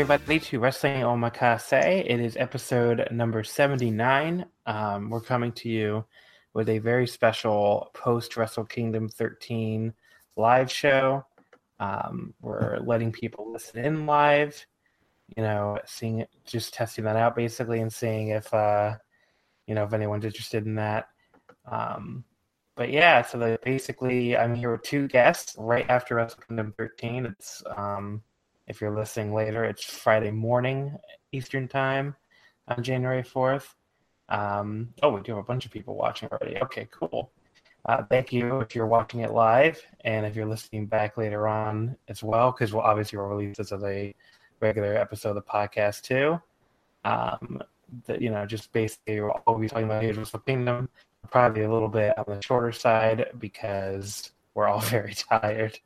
Everybody, to Wrestling Omakase. It is episode number 79. Um, we're coming to you with a very special post Wrestle Kingdom 13 live show. Um, we're letting people listen in live, you know, seeing just testing that out basically, and seeing if, uh, you know, if anyone's interested in that. Um, but yeah, so the, basically, I'm here with two guests right after Wrestle Kingdom 13. It's um, if you're listening later, it's Friday morning Eastern Time on January 4th. Um, oh, we do have a bunch of people watching already. Okay, cool. Uh, thank you if you're watching it live and if you're listening back later on as well, because we'll obviously we'll release this as a regular episode of the podcast too. Um, that you know, just basically we'll be talking about of Kingdom, probably a little bit on the shorter side because we're all very tired.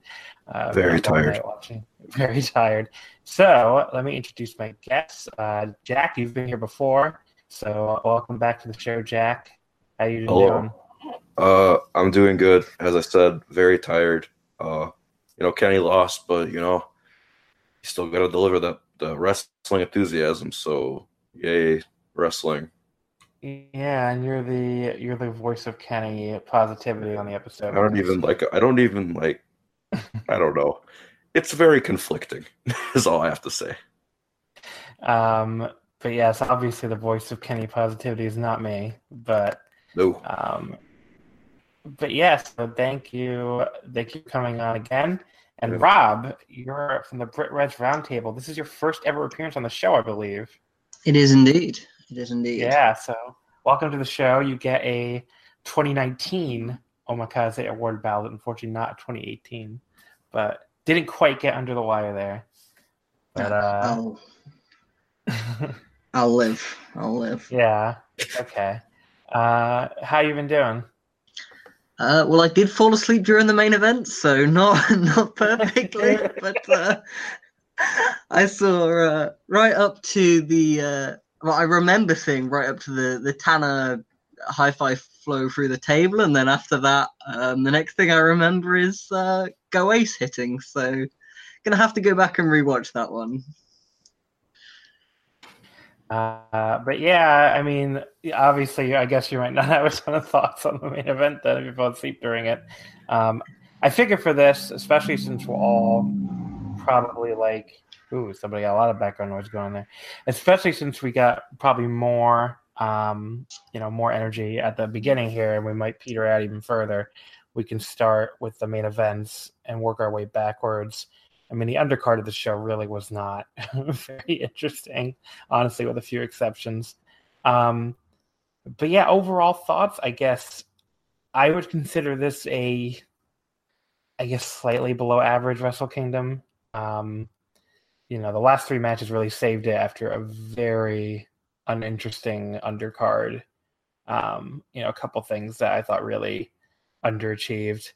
Uh, Very tired. Watching. Very tired. So let me introduce my guests. Uh, Jack, you've been here before, so welcome back to the show, Jack. How you doing? Uh, I'm doing good. As I said, very tired. Uh, you know, Kenny lost, but you know, you still got to deliver that the wrestling enthusiasm. So, yay, wrestling. Yeah, and you're the you're the voice of Kenny positivity on the episode. I don't even like. I don't even like. I don't know. It's very conflicting. Is all I have to say. Um, but yes, obviously the voice of Kenny positivity is not me, but No. um, but yes, so thank you, thank you for coming on again. And Yeah. Rob, you're from the Brit Reds Roundtable. This is your first ever appearance on the show, I believe. It is indeed. It is indeed. Yeah, so welcome to the show. You get a 2019 Omakase Award ballot, unfortunately not 2018, but didn't quite get under the wire there. But uh, I'll, I'll live. I'll live. yeah, okay. Uh, how you been doing? Uh, well, I did fall asleep during the main event, so not not perfectly, but uh, I saw uh, right up to the. Well, I remember seeing right up to the the Tanner high fly flow through the table, and then after that, um, the next thing I remember is uh, Go Ace hitting. So, gonna have to go back and rewatch that one. Uh, but yeah, I mean, obviously, I guess you might not have a ton of thoughts on the main event then if you fell asleep during it. Um, I figure for this, especially since we're all probably like, ooh, somebody got a lot of background noise going there. Especially since we got probably more, um, you know, more energy at the beginning here, and we might peter out even further. We can start with the main events and work our way backwards. I mean, the undercard of the show really was not very interesting, honestly, with a few exceptions. Um, but yeah, overall thoughts, I guess I would consider this a, I guess, slightly below average Wrestle Kingdom. Um, you know, the last three matches really saved it after a very uninteresting undercard. Um, you know, a couple things that I thought really underachieved.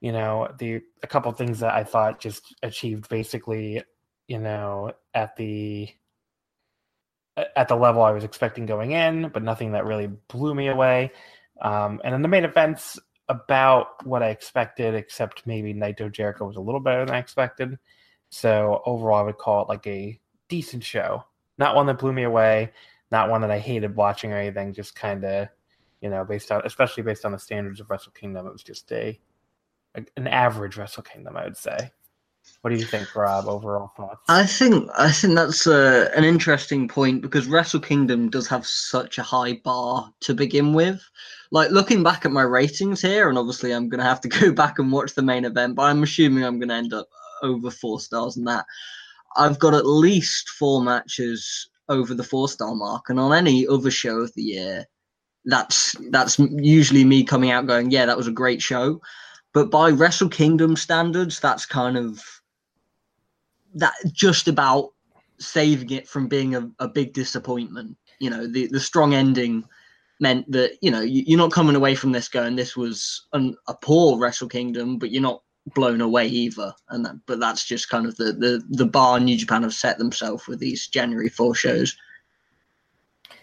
You know the a couple things that i thought just achieved basically you know at the at the level i was expecting going in but nothing that really blew me away. Um, and then the main events about what i expected except maybe naito jericho was a little better than i expected so overall i would call it like a decent show not one that blew me away not one that i hated watching or anything just kind of you know based on especially based on the standards of wrestle kingdom it was just a an average Wrestle Kingdom, I would say. What do you think, Rob? Overall thoughts? I think I think that's uh, an interesting point because Wrestle Kingdom does have such a high bar to begin with. Like looking back at my ratings here, and obviously I'm going to have to go back and watch the main event, but I'm assuming I'm going to end up over four stars in that. I've got at least four matches over the four star mark, and on any other show of the year, that's that's usually me coming out going, yeah, that was a great show. But by Wrestle Kingdom standards, that's kind of that just about saving it from being a, a big disappointment. You know, the, the strong ending meant that, you know, you, are not coming away from this going, this was an, a poor Wrestle Kingdom, but you're not blown away either. And that, but that's just kind of the, the, the bar New Japan have set themselves with these January 4 shows.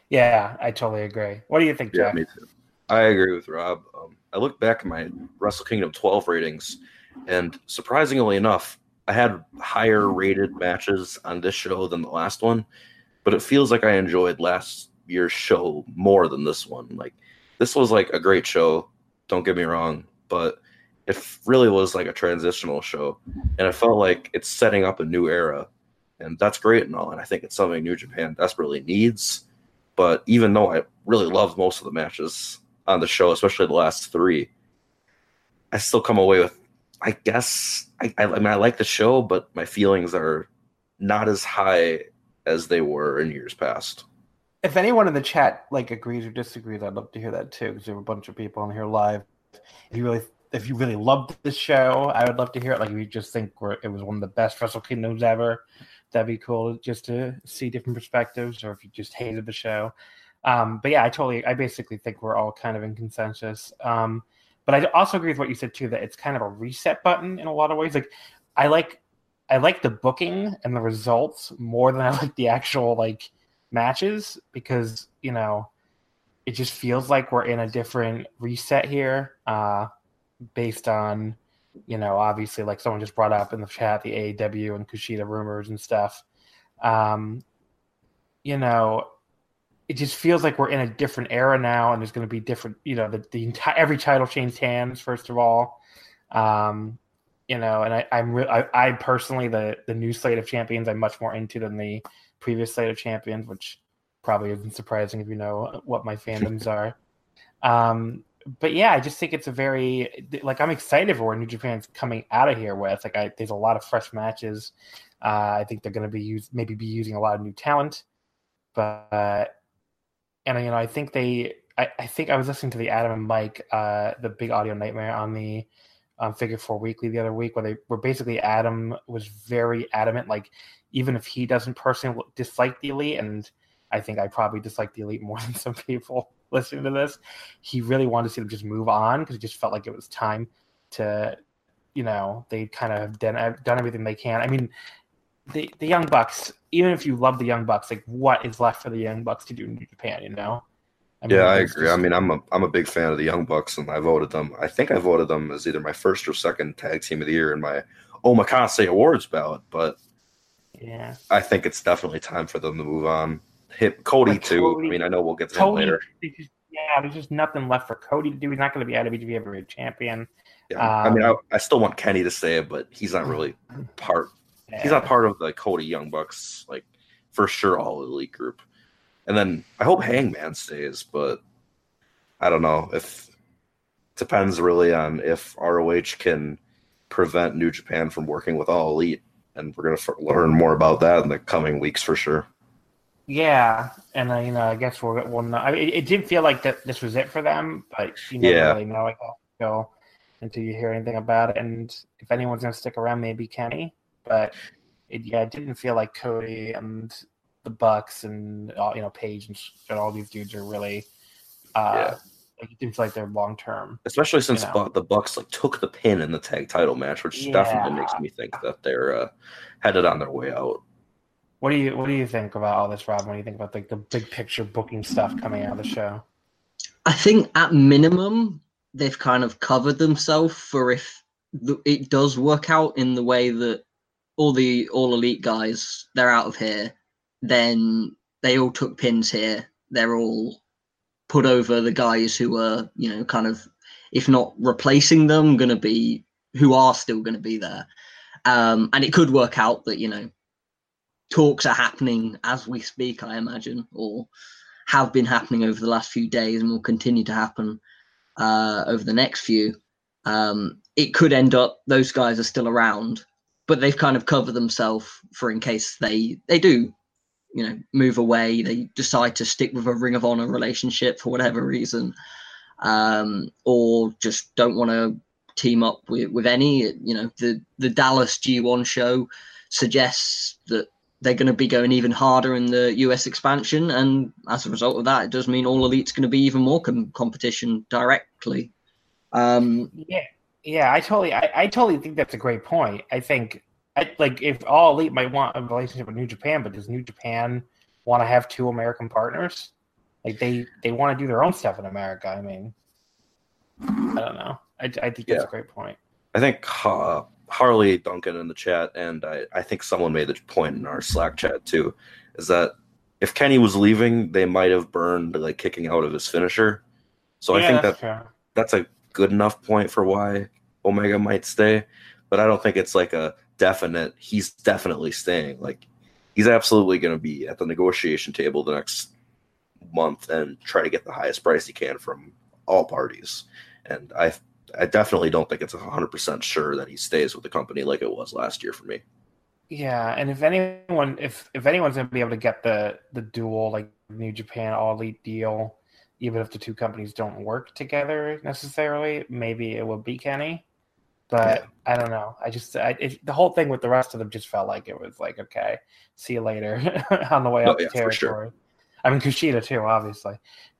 Yeah, I totally agree. What do you think, Jeff? Yeah, me too. I agree with Rob. Um, I look back at my Wrestle Kingdom 12 ratings, and surprisingly enough, I had higher rated matches on this show than the last one, but it feels like I enjoyed last year's show more than this one. Like, this was like a great show, don't get me wrong, but it really was like a transitional show, and it felt like it's setting up a new era, and that's great and all, and I think it's something New Japan desperately needs. But even though I really loved most of the matches, on the show, especially the last three, I still come away with, I guess, I, I, I mean, I like the show, but my feelings are not as high as they were in years past. If anyone in the chat like agrees or disagrees, I'd love to hear that too, because there are a bunch of people on here live. If you really, if you really loved this show, I would love to hear it. Like if you just think it was one of the best Wrestle Kingdoms ever, that'd be cool just to see different perspectives. Or if you just hated the show, um, but yeah, I totally, I basically think we're all kind of in consensus. Um, but I also agree with what you said too that it's kind of a reset button in a lot of ways. Like I like, I like the booking and the results more than I like the actual like matches because you know it just feels like we're in a different reset here, uh, based on you know obviously like someone just brought up in the chat the AEW and Kushida rumors and stuff. Um, you know, it just feels like we're in a different era now, and there's going to be different. You know, the the entire every title changed hands first of all. Um, you know, and I, I'm re- I, I personally the the new slate of champions I'm much more into than the previous slate of champions, which probably isn't surprising if you know what my fandoms are. Um, but yeah, I just think it's a very like I'm excited for where New Japan's coming out of here with. Like, I, there's a lot of fresh matches. Uh, I think they're going to be use maybe be using a lot of new talent, but and you know, I think they, I, I think I was listening to the Adam and Mike, uh, the Big Audio Nightmare on the um, Figure Four Weekly the other week, where they were basically Adam was very adamant, like even if he doesn't personally dislike the Elite, and I think I probably dislike the Elite more than some people listening to this, he really wanted to see them just move on because he just felt like it was time to, you know, they kind of have done done everything they can. I mean, the the Young Bucks, even if you love the Young Bucks, like what is left for the Young Bucks to do in Japan? You know. I mean, yeah, I agree. Just... I mean, I'm a I'm a big fan of the Young Bucks, and I voted them. I think I voted them as either my first or second tag team of the year in my Omakase Awards ballot. But yeah, I think it's definitely time for them to move on. Hit Cody too. Cody- I mean, I know we'll get to Cody, later. just- yeah, there's just nothing left for Cody to do. He's not going to be IWGP Heavyweight Champion. Yeah. I mean, I, Um, I still want Kenny to stay, but he's not really part. He's not part of the Cody Young Bucks, like for sure, all elite group. And then I hope Hangman stays, but I don't know if depends really on if ROH can prevent New Japan from working with all elite, and we're gonna f- learn more about that in the coming weeks for sure. Yeah, and uh, you know, I guess we'll we'll know. I mean, it, it did feel like that this was it for them, but you never Yeah. really know. I guess until until you hear anything about it, and if anyone's going to stick around, maybe Kenny. But it, yeah, it didn't feel like Cody and the Bucks and all, you know Paige and, and all these dudes are really. Uh, Yeah. Like it didn't feel like they're long term. Especially since You know. The Bucks like took the pin in the tag title match, which definitely makes me think that they're uh, headed on their way out. What do you What do you think about all this, Rob? What do you think about like the big picture booking stuff coming out of the show? I think at minimum they've kind of covered themselves for if it does work out in the way that all the all elite guys they're out of here, then they all took pins here. They're all put over the guys who are you know kind of if not replacing them, going to be who are still going to be there. Um, and it could work out that you know talks are happening as we speak. I imagine or have been happening over the last few days and will continue to happen uh, over the next few. Um, it could end up those guys are still around, but they've kind of covered themselves for in case they they do, you know, move away. They decide to stick with a Ring of Honor relationship for whatever reason, um, or just don't want to team up with with any. You know, the the Dallas G1 show suggests that they're going to be going even harder in the US expansion, and as a result of that, it does mean all elite's going to be even more com- competition directly. Um, Yeah, yeah, I totally, I, I totally think that's a great point. I think, I, like, if all elite might want a relationship with New Japan, but does New Japan want to have two American partners? Like, they they want to do their own stuff in America. I mean, I don't know. I, I think that's a great point. I think uh, Harley Duncan in the chat, and I, I think someone made the point in our Slack chat too, is that if Kenny was leaving, they might have burned like kicking out of his finisher. So I think that's that that's a good enough point for why Omega might stay, but I don't think it's like a definite. He's definitely staying. Like he's absolutely going to be at the negotiation table the next month and try to get the highest price he can from all parties. And I, I definitely don't think it's hundred percent sure that he stays with the company like it was last year for me. Yeah, and if anyone, if if anyone's gonna be able to get the the dual like New Japan All Elite deal, even if the two companies don't work together necessarily, maybe it would be Kenny. But I don't know. I just I, it, the whole thing with the rest of them just felt like it was like okay, see you later on the way Oh, up yeah, to for sure. territory. I mean Kushida too, obviously.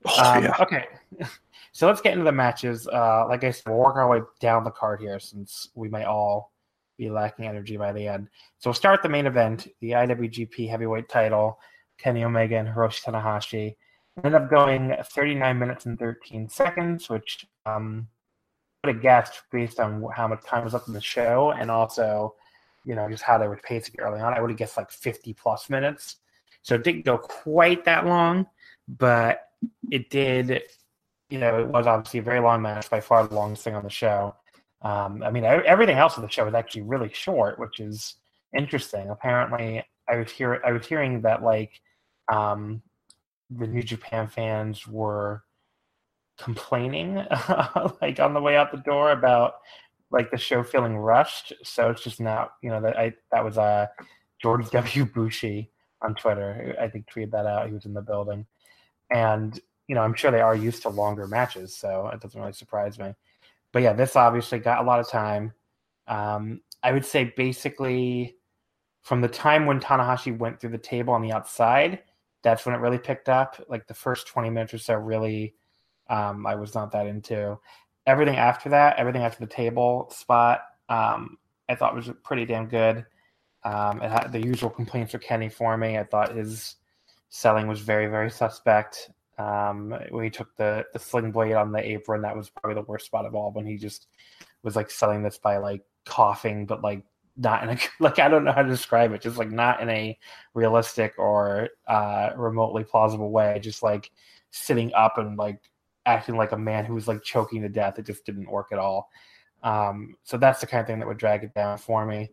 Oh, Um, yeah. Okay, so let's get into the matches. Uh, like I said, we'll work our way down the card here since we may all be lacking energy by the end. So we'll start the main event, the IWGP Heavyweight Title, Kenny Omega and Hiroshi Tanahashi. Ended up going 39 minutes and 13 seconds, which um, I would have guessed based on how much time was up in the show, and also, you know, just how they were pacing early on. I would have guessed like 50 plus minutes. So it didn't go quite that long, but it did. You know, it was obviously a very long match, by far the longest thing on the show. Um, I mean, everything else of the show was actually really short, which is interesting. Apparently, I was hear I was hearing that like um, the New Japan fans were complaining, like on the way out the door about like the show feeling rushed. So it's just not, you know, that I that was uh George W. Bushi on Twitter. I think tweeted that out. He was in the building, and you know, I'm sure they are used to longer matches, so it doesn't really surprise me. But yeah, this obviously got a lot of time. Um, I would say basically from the time when Tanahashi went through the table on the outside, that's when it really picked up. Like the first 20 minutes or so, really, um, I was not that into. Everything after that, everything after the table spot, um, I thought was pretty damn good. Um, had the usual complaints for Kenny for me. I thought his selling was very, very suspect. Um, when he took the the sling blade on the apron, that was probably the worst spot of all. When he just was like selling this by like coughing, but like not in a like I don't know how to describe it, just like not in a realistic or uh, remotely plausible way. Just like sitting up and like acting like a man who was like choking to death. It just didn't work at all. Um, so that's the kind of thing that would drag it down for me.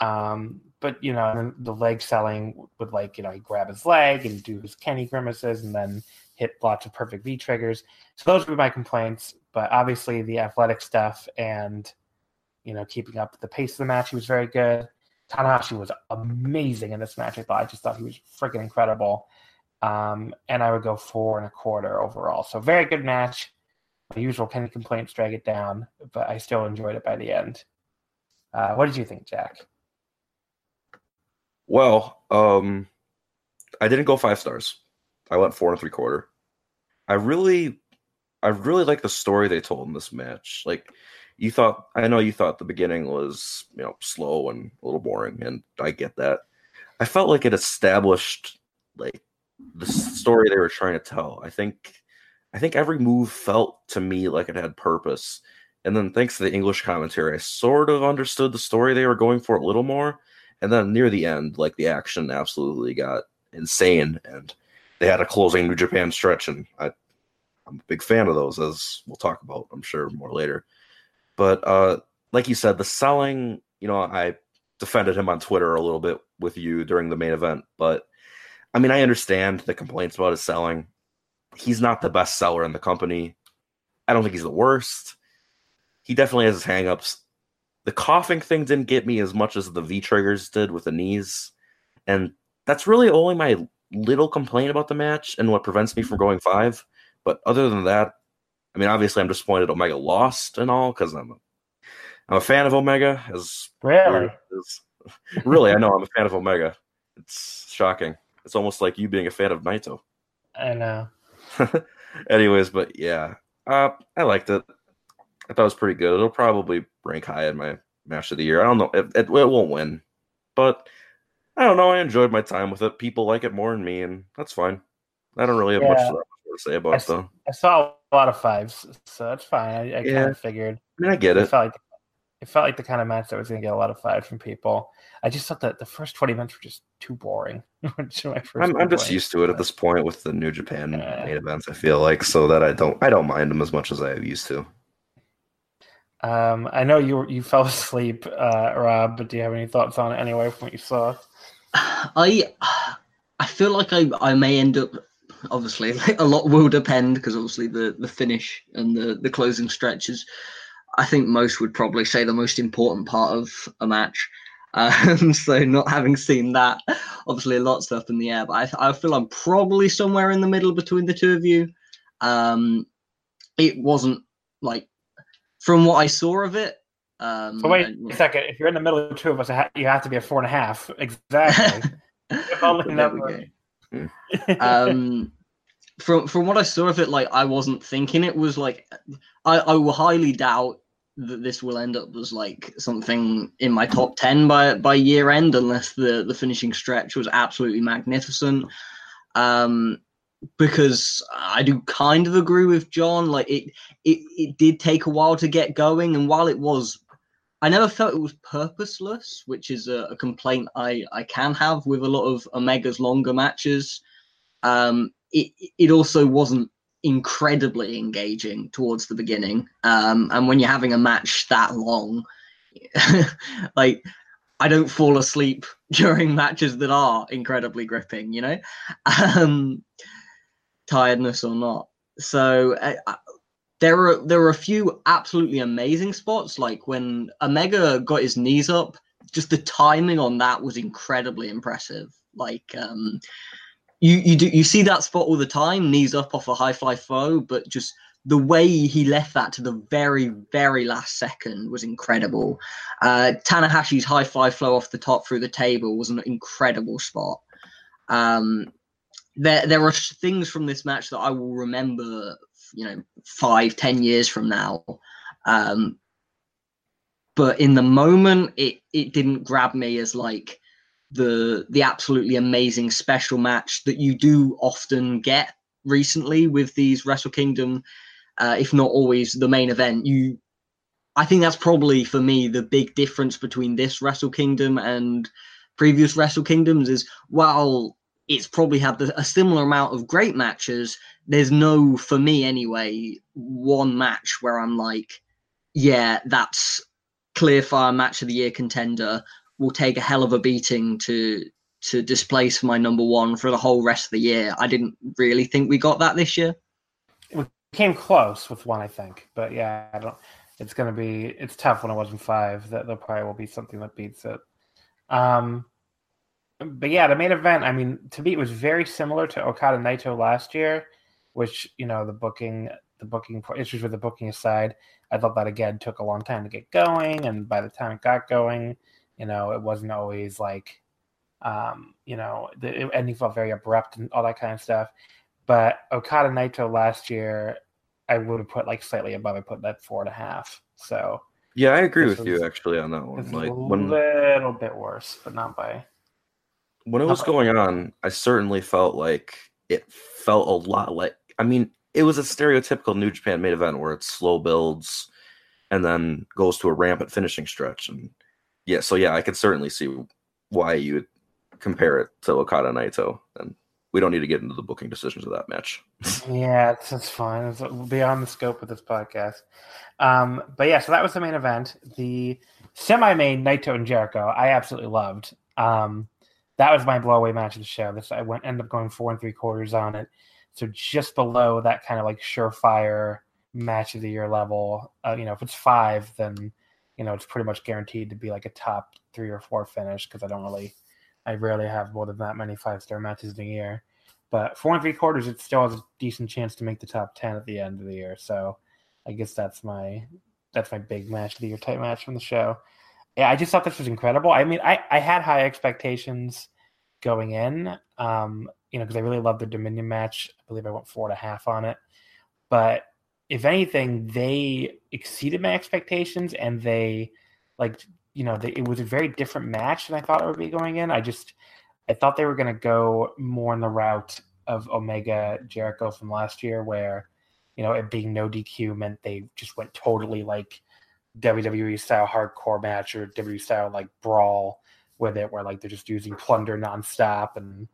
Um, but you know, the leg selling would like you know he grab his leg and do his Kenny grimaces and then hit lots of perfect V triggers. So those would be my complaints. But obviously the athletic stuff and you know keeping up the pace of the match, he was very good. Tanahashi was amazing in this match. I thought I just thought he was freaking incredible. Um, and I would go four and a quarter overall. So very good match. My usual Kenny complaints drag it down, but I still enjoyed it by the end. Uh, what did you think, Jack? Well, um, I didn't go five stars. I went four and three quarter. I really, I really like the story they told in this match. Like, you thought, I know you thought the beginning was, you know, slow and a little boring, and I get that. I felt like it established like the story they were trying to tell. I think, I think every move felt to me like it had purpose. And then thanks to the English commentary, I sort of understood the story they were going for a little more. And then near the end, like the action absolutely got insane, and they had a closing New Japan stretch, and I, I'm a big fan of those, as we'll talk about, I'm sure, more later. But uh, like you said, the selling, you know, I defended him on Twitter a little bit with you during the main event, but I mean, I understand the complaints about his selling. He's not the best seller in the company. I don't think he's the worst. He definitely has his hangups the coughing thing didn't get me as much as the V triggers did with the knees. And that's really only my little complaint about the match and what prevents me from going five. But other than that, I mean, obviously, I'm disappointed Omega lost and all because I'm a, I'm a fan of Omega. As really, as, really, I know I'm a fan of Omega. It's shocking. It's almost like you being a fan of Naito. I know. Anyways, but yeah, uh, I liked it. I thought it was pretty good. It'll probably rank high in my match of the year. I don't know. It, it, it won't win, but I don't know. I enjoyed my time with it. People like it more than me, and that's fine. I don't really have yeah. much to say about I, it, though. I saw a lot of fives, so that's fine. I, I yeah. kind of figured. I mean, I get it. It felt like, it felt like the kind of match that was going to get a lot of fives from people. I just thought that the first 20 minutes were just too boring. I'm, I'm just used to it at this point with the New Japan yeah. main events, I feel like, so that I don't I don't mind them as much as I used to. Um, I know you you fell asleep, uh, Rob, but do you have any thoughts on it anyway from what you saw? I I feel like I, I may end up obviously a lot will depend because obviously the, the finish and the, the closing stretches I think most would probably say the most important part of a match. Um, so not having seen that, obviously a lot's up in the air, but I, I feel I'm probably somewhere in the middle between the two of you. Um, it wasn't like from what I saw of it. Um, so wait and, a second. If you're in the middle of the two of us, you have to be a four and a half. Exactly. um, from from what I saw of it, like I wasn't thinking it was like I, I will highly doubt that this will end up as like something in my top ten by by year end, unless the the finishing stretch was absolutely magnificent. Um, because I do kind of agree with John. Like it, it, it did take a while to get going, and while it was, I never felt it was purposeless, which is a, a complaint I I can have with a lot of Omega's longer matches. Um, it it also wasn't incredibly engaging towards the beginning, um, and when you're having a match that long, like I don't fall asleep during matches that are incredibly gripping, you know. Um, tiredness or not. So there are there are a few absolutely amazing spots, like when Omega got his knees up. Just the timing on that was incredibly impressive. Like um, you you do you see that spot all the time, knees up off a high fly flow, but just the way he left that to the very very last second was incredible. Uh, Tanahashi's high fly flow off the top through the table was an incredible spot. Um, there there are things from this match that I will remember, you know, five, ten years from now. Um, but in the moment, it it didn't grab me as like the the absolutely amazing special match that you do often get recently with these Wrestle Kingdom, uh, if not always the main event. You I think that's probably for me the big difference between this Wrestle Kingdom and previous Wrestle Kingdoms is while it's probably had a similar amount of great matches, there's no, for me anyway, one match where I'm like, yeah, that's clear fire match of the year contender. Will take a hell of a beating to to displace my number one for the whole rest of the year. I didn't really think we got that this year. We came close with one, I think, but yeah, I don't. It's gonna be it's tough when it wasn't five. That there probably will be something that beats it. Um, but yeah, the main event. I mean, to me, it was very similar to Okada Naito last year, which you know the booking, the booking issues with the booking aside, I thought that again took a long time to get going, and by the time it got going, you know, it wasn't always like, um, you know, the ending felt very abrupt and all that kind of stuff. But Okada Naito last year, I would have put like slightly above. I put that four and a half. So yeah, I agree with was, you actually on that one. Like a when, little bit worse, but not by. When it was going on, I certainly felt like it felt a lot like. I mean, it was a stereotypical New Japan main event where it's slow builds and then goes to a rampant finishing stretch. And yeah, so yeah, I could certainly see why you would compare it to Okada Naito. And we don't need to get into the booking decisions of that match. yeah, it's, it's fine. It's beyond the scope of this podcast. Um, but yeah, so that was the main event. The semi-main Naito and Jericho, I absolutely loved. Um, that was my blowaway match of the show. This I went end up going four and three quarters on it. So just below that kind of like surefire match of the year level. Uh, you know, if it's five, then you know it's pretty much guaranteed to be like a top three or four finish because I don't really, I rarely have more than that many five star matches in a year. But four and three quarters, it still has a decent chance to make the top ten at the end of the year. So I guess that's my that's my big match of the year type match from the show. Yeah, I just thought this was incredible. I mean, I I had high expectations going in. Um, you know, because I really loved the Dominion match. I believe I went four and a half on it. But if anything, they exceeded my expectations and they like you know they, it was a very different match than I thought it would be going in. I just I thought they were going to go more in the route of Omega Jericho from last year, where you know it being no DQ meant they just went totally like WWE style hardcore match or WWE style like brawl with it, where like they're just using plunder nonstop and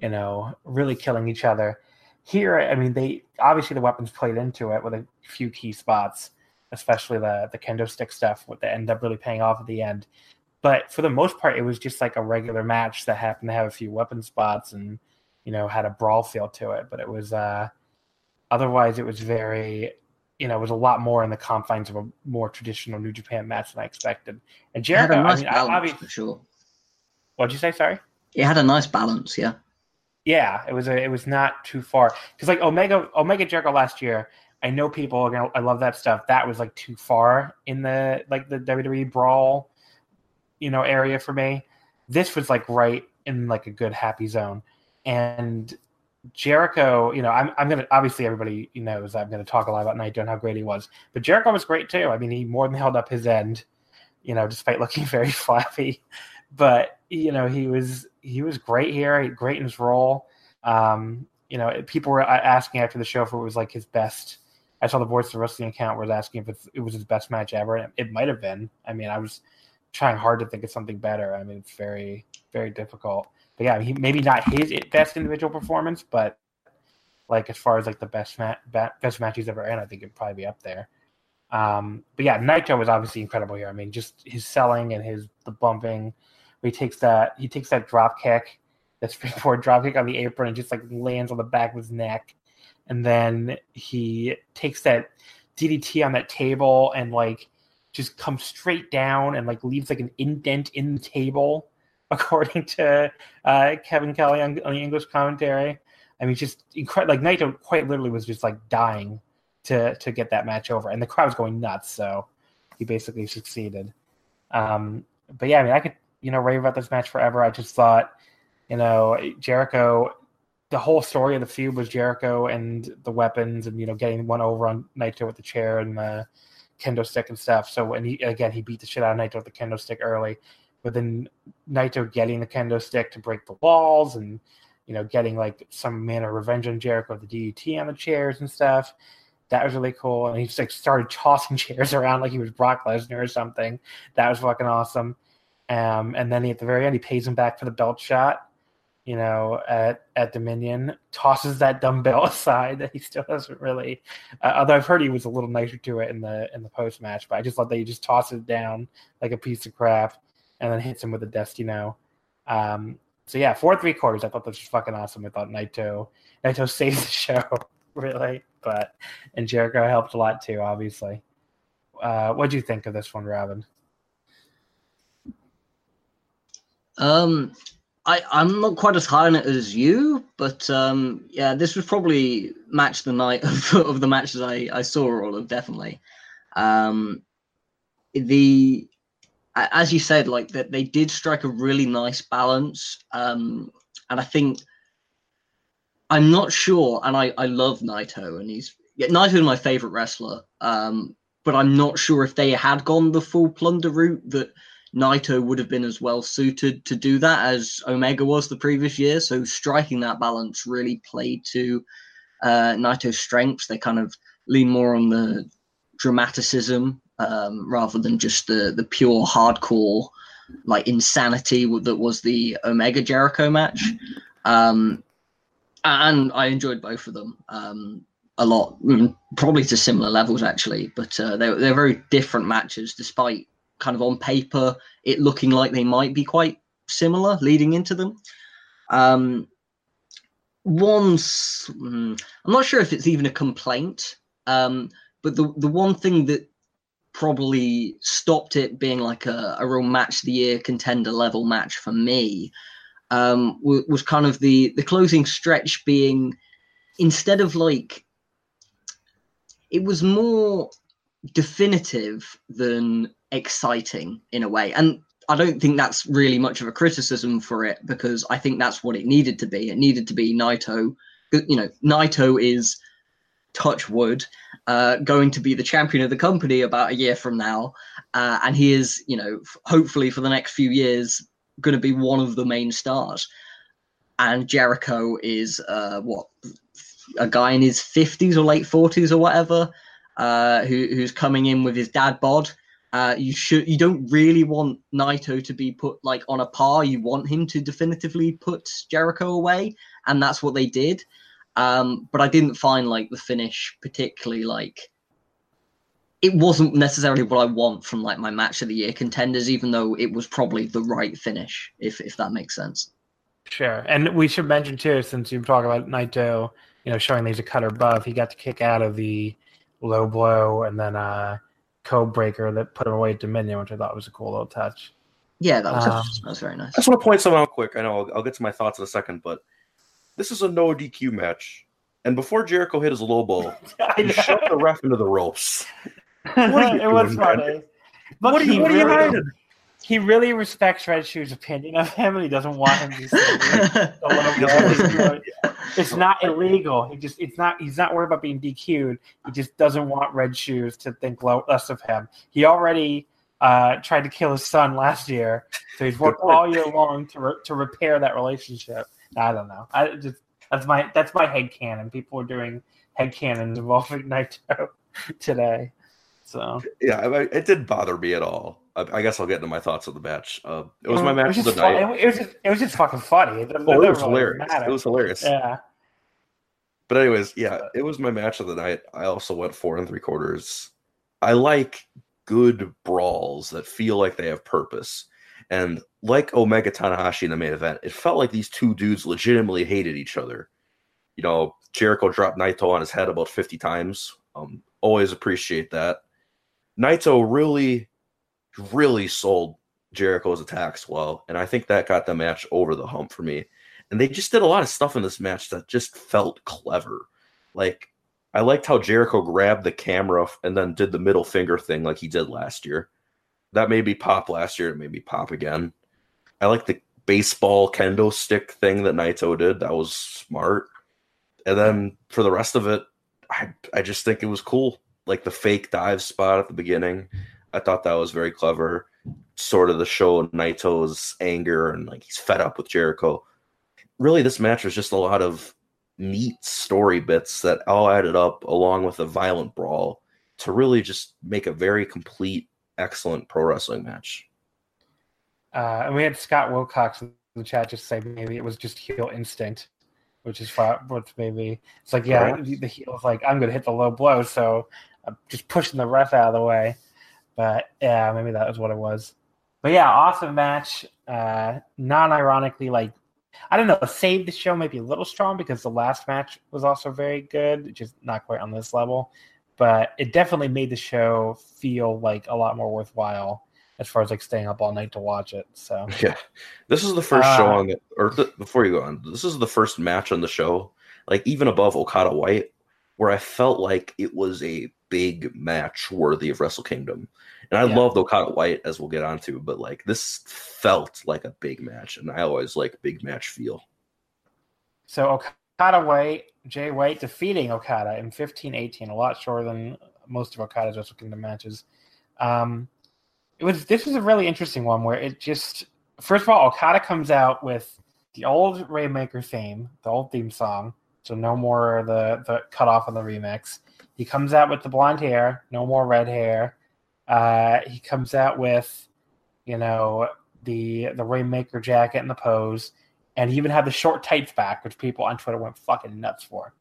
you know, really killing each other. Here, I mean, they obviously the weapons played into it with a few key spots, especially the the kendo stick stuff, what that ended up really paying off at the end. But for the most part, it was just like a regular match that happened to have a few weapon spots and you know had a brawl feel to it. But it was uh, otherwise it was very you know, it was a lot more in the confines of a more traditional New Japan match than I expected. And Jericho, nice I mean, balance, obviously, for sure. What'd you say? Sorry. It had a nice balance, yeah. Yeah, it was a, it was not too far because like Omega Omega Jericho last year. I know people are gonna. I love that stuff. That was like too far in the like the WWE brawl, you know, area for me. This was like right in like a good happy zone, and Jericho. You know, I'm I'm gonna obviously everybody knows I'm gonna talk a lot about Naito and how great he was, but Jericho was great too. I mean, he more than held up his end, you know, despite looking very flappy. But you know, he was he was great here, great in his role. Um, you know, people were asking after the show if it was like his best. I saw the Voice of Wrestling account was asking if it was his best match ever. It might have been. I mean, I was trying hard to think of something better. I mean, it's very, very difficult. But yeah, he maybe not his best individual performance, but like as far as like the best match, best match he's ever in, I think it'd probably be up there. Um, but yeah, Naito was obviously incredible here. I mean, just his selling and his the bumping he takes that he takes that drop kick, that springboard drop kick on the apron and just like lands on the back of his neck. And then he takes that DDT on that table and like just comes straight down and like leaves like an indent in the table, according to uh, Kevin Kelly on, on, the English commentary. I mean, just incredible. Like Naito quite literally was just like dying to to get that match over, and the crowd was going nuts. So he basically succeeded. Um, but yeah, I mean, I could you know, rave about this match forever. I just thought, you know, Jericho, the whole story of the feud was Jericho and the weapons and, you know, getting one over on Naito with the chair and the kendo stick and stuff. So, when he, again, he beat the shit out of Naito with the kendo stick early. But then Naito getting the kendo stick to break the walls and, you know, getting like some manner of revenge on Jericho with the DDT on the chairs and stuff. That was really cool. And he just like started tossing chairs around like he was Brock Lesnar or something. That was fucking awesome. Um, and then he, at the very end, he pays him back for the belt shot. You know, at at Dominion, tosses that dumbbell aside that he still doesn't really. Uh, although I've heard he was a little nicer to it in the in the post match, but I just thought that he just tosses it down like a piece of crap, and then hits him with a Destino. Um, so yeah, four three quarters. I thought that was fucking awesome. I thought Naito Naito saves the show really, but and Jericho helped a lot too, obviously. Uh, what do you think of this one, Robin? Um, I I'm not quite as high on it as you, but um, yeah, this was probably match the night of, of the matches I I saw all of definitely. Um, the as you said, like that they did strike a really nice balance. Um, and I think I'm not sure, and I I love Naito, and he's yeah, Naito is my favorite wrestler. Um, but I'm not sure if they had gone the full plunder route that Naito would have been as well suited to do that as Omega was the previous year. So striking that balance really played to uh, Naito's strengths. They kind of lean more on the dramaticism um, rather than just the the pure hardcore like insanity that was the Omega Jericho match. Um, and I enjoyed both of them um, a lot, probably to similar levels actually. But uh, they're they're very different matches, despite kind of on paper it looking like they might be quite similar leading into them. Um, once mm, I'm not sure if it's even a complaint, um, but the the one thing that probably stopped it being like a, a real match of the year contender level match for me. Um, w- was kind of the the closing stretch being instead of like it was more definitive than exciting in a way. And i don't think that's really much of a criticism for it because i think that's what it needed to be. It needed to be naito you know naito is touch wood uh, going to be the champion of the company about a year from now uh, and he is you know hopefully for the next few years going to be one of the main stars and jericho is uh, what a guy in his 50s or late 40s or whatever uh, who, who's coming in with his dad bod. Uh, you should you don't really want Naito to be put like on a par. You want him to definitively put Jericho away, and that's what they did. Um, but I didn't find like the finish particularly like it wasn't necessarily what I want from like my match of the year contenders, even though it was probably the right finish, if if that makes sense. Sure, and we should mention too, since you talk about Naito, you know, showing these a cutter above, he got to kick out of the low blow and then uh code breaker that put him away at Dominion, which I thought was a cool little touch. Yeah, that was Um, that was very nice. I just want to point something out quick. I know I'll, I'll get to my thoughts in a second, but this is a no DQ match. And before Jericho hit his low blow, I he shoved the ref into the ropes. What are you it was doing, man? funny. But What are you, he what are you really- hiding? He really respects Red Shoe's opinion of him, and he doesn't want him to see the. It's not illegal. He just it's not he's not worried about being DQ'd. He just doesn't want Red Shoes to think low, less of him. He already uh, tried to kill his son last year, so he's worked all year long to re- to repair that relationship. I don't know. I just that's my that's my head canon. People are doing head canons involving Naito today. So Yeah, I, it didn't bother me at all. I, I guess I'll get into my thoughts of the match. Uh, it was my It match of the night. It was just, it was just fucking funny. It, Oh, it was hilarious. It was hilarious. Yeah. But anyways, yeah, it was my match of the night. I also went four and three quarters. I like good brawls that feel like they have purpose. And like Omega Tanahashi in the main event, it felt like these two dudes legitimately hated each other. You know, Jericho dropped Naito on his head about 50 times. Um, always appreciate that. Naito really, really sold Jericho's attacks well, and I think that got the match over the hump for me. And they just did a lot of stuff in this match that just felt clever. Like I liked how Jericho grabbed the camera and then did the middle finger thing like he did last year. That made me pop last year. It made me pop again. I like the baseball kendo stick thing that Naito did. That was smart. And then for the rest of it, I I just think it was cool. Like the fake dive spot at the beginning. I thought that was very clever. Sort of the show Naito's anger and like he's fed up with Jericho. Really, this match was just a lot of neat story bits that all added up along with a violent brawl to really just make a very complete, excellent pro wrestling match. Uh, and we had Scott Wilcox in the chat just say maybe it was just heel instinct, which is. Which maybe it's like yeah, the, the heel is like I'm gonna hit the low blow, so I'm just pushing the ref out of the way. But yeah, maybe that was what it was. But yeah, awesome match. Uh, non-ironically, like I don't know, save the show maybe a little strong because the last match was also very good, just not quite on this level. But it definitely made the show feel like a lot more worthwhile as far as like staying up all night to watch it. So Yeah, this is the first show Uh, on the or the, before you go on. This is the first match on the show, like even above Okada White, where I felt like it was a big match worthy of Wrestle Kingdom. And I Yeah. loved Okada White, as we'll get onto, but like this felt like a big match, and I always like big match feel. So Okada White, Jay White defeating Okada in 15-18, a lot shorter than most of Okada's Wrestle Kingdom matches. Um, it was this was a really interesting one where it just first of all Okada comes out with the old Rainmaker theme, the old theme song, so no more the the cut off on the remix. He comes out with the blonde hair, no more red hair. Uh, he comes out with, you know, the the Rainmaker jacket and the pose and he even had the short tights back, which people on Twitter went fucking nuts for.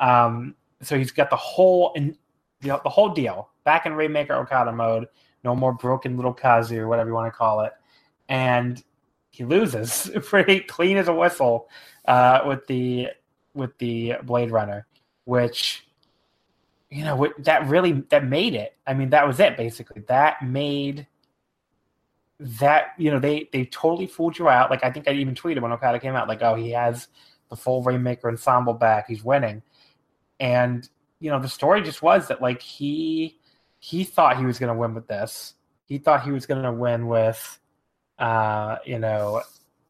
Um, so he's got the whole the, whole deal back in Rainmaker Okada mode. No more broken little Kazu or whatever you want to call it, and he loses pretty clean as a whistle uh, with the with the Blade Runner, which you know that really that made it. I mean, that was it basically. That made that you know they they totally fooled you out. Like I think I even tweeted when Okada came out, like, oh, he has the full Rainmaker ensemble back. He's winning, and you know the story just was that like he he thought he was going to win with this. He thought he was going to win with, uh, you know,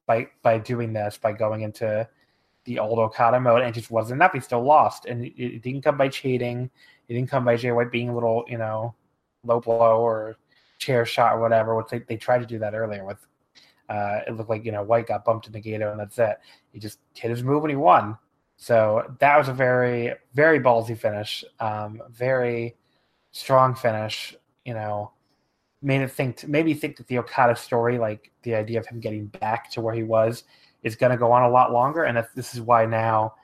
by by doing this by going into the old Okada mode, and it just wasn't enough. He still lost, and it, it didn't come by cheating. It didn't come by Jay White being a little, you know, low blow or chair shot or whatever, which they, they tried to do that earlier with uh, it looked like, you know, White got bumped in the Nagato and that's it. He just hit his move and he won. So that was a very, very ballsy finish. Um, very strong finish, you know, made it think maybe think that the Okada story, like the idea of him getting back to where he was, is gonna go on a lot longer. And this is why now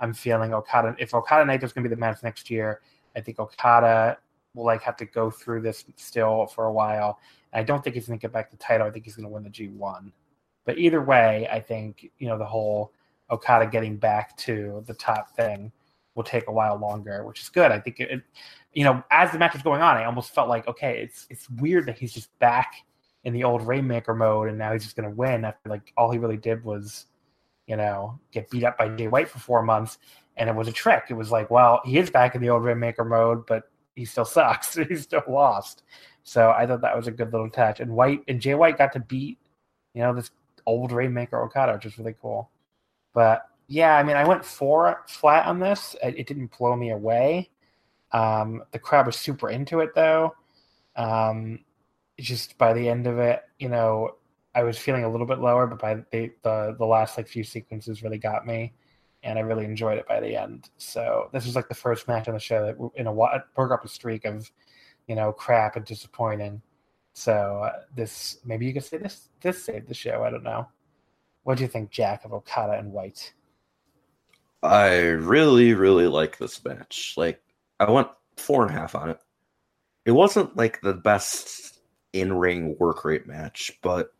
I'm feeling Okada if Okada Naito's gonna be the man for next year, I think Okada will like have to go through this still for a while. I don't think he's going to get back the title. I think he's going to win the G1. But either way, I think you know the whole Okada getting back to the top thing will take a while longer, which is good. I think it, it you know, as the match was going on, I almost felt like okay, it's it's weird that he's just back in the old Rainmaker mode, and now he's just going to win after like all he really did was, you know, get beat up by Jay White for four months, and it was a trick. It was like, well, he is back in the old Rainmaker mode, but he still sucks. He's still lost. So I thought that was a good little touch. And White and Jay White got to beat, you know, this old Rainmaker Okada, which is really cool. But yeah, I mean, I went four flat on this. It, it didn't blow me away. Um, the crowd was super into it though. Um, just by the end of it, you know, I was feeling a little bit lower, but by the the, the last like few sequences really got me and I really enjoyed it by the end. So this was like the first match on the show that in a broke up a streak of, you know, crap and disappointing. So uh, this maybe you could say this this saved the show. I don't know. What do you think, Jack, of Okada and White? I really, really like this match. Like, I went four and a half on it. It wasn't like the best in ring work rate match, but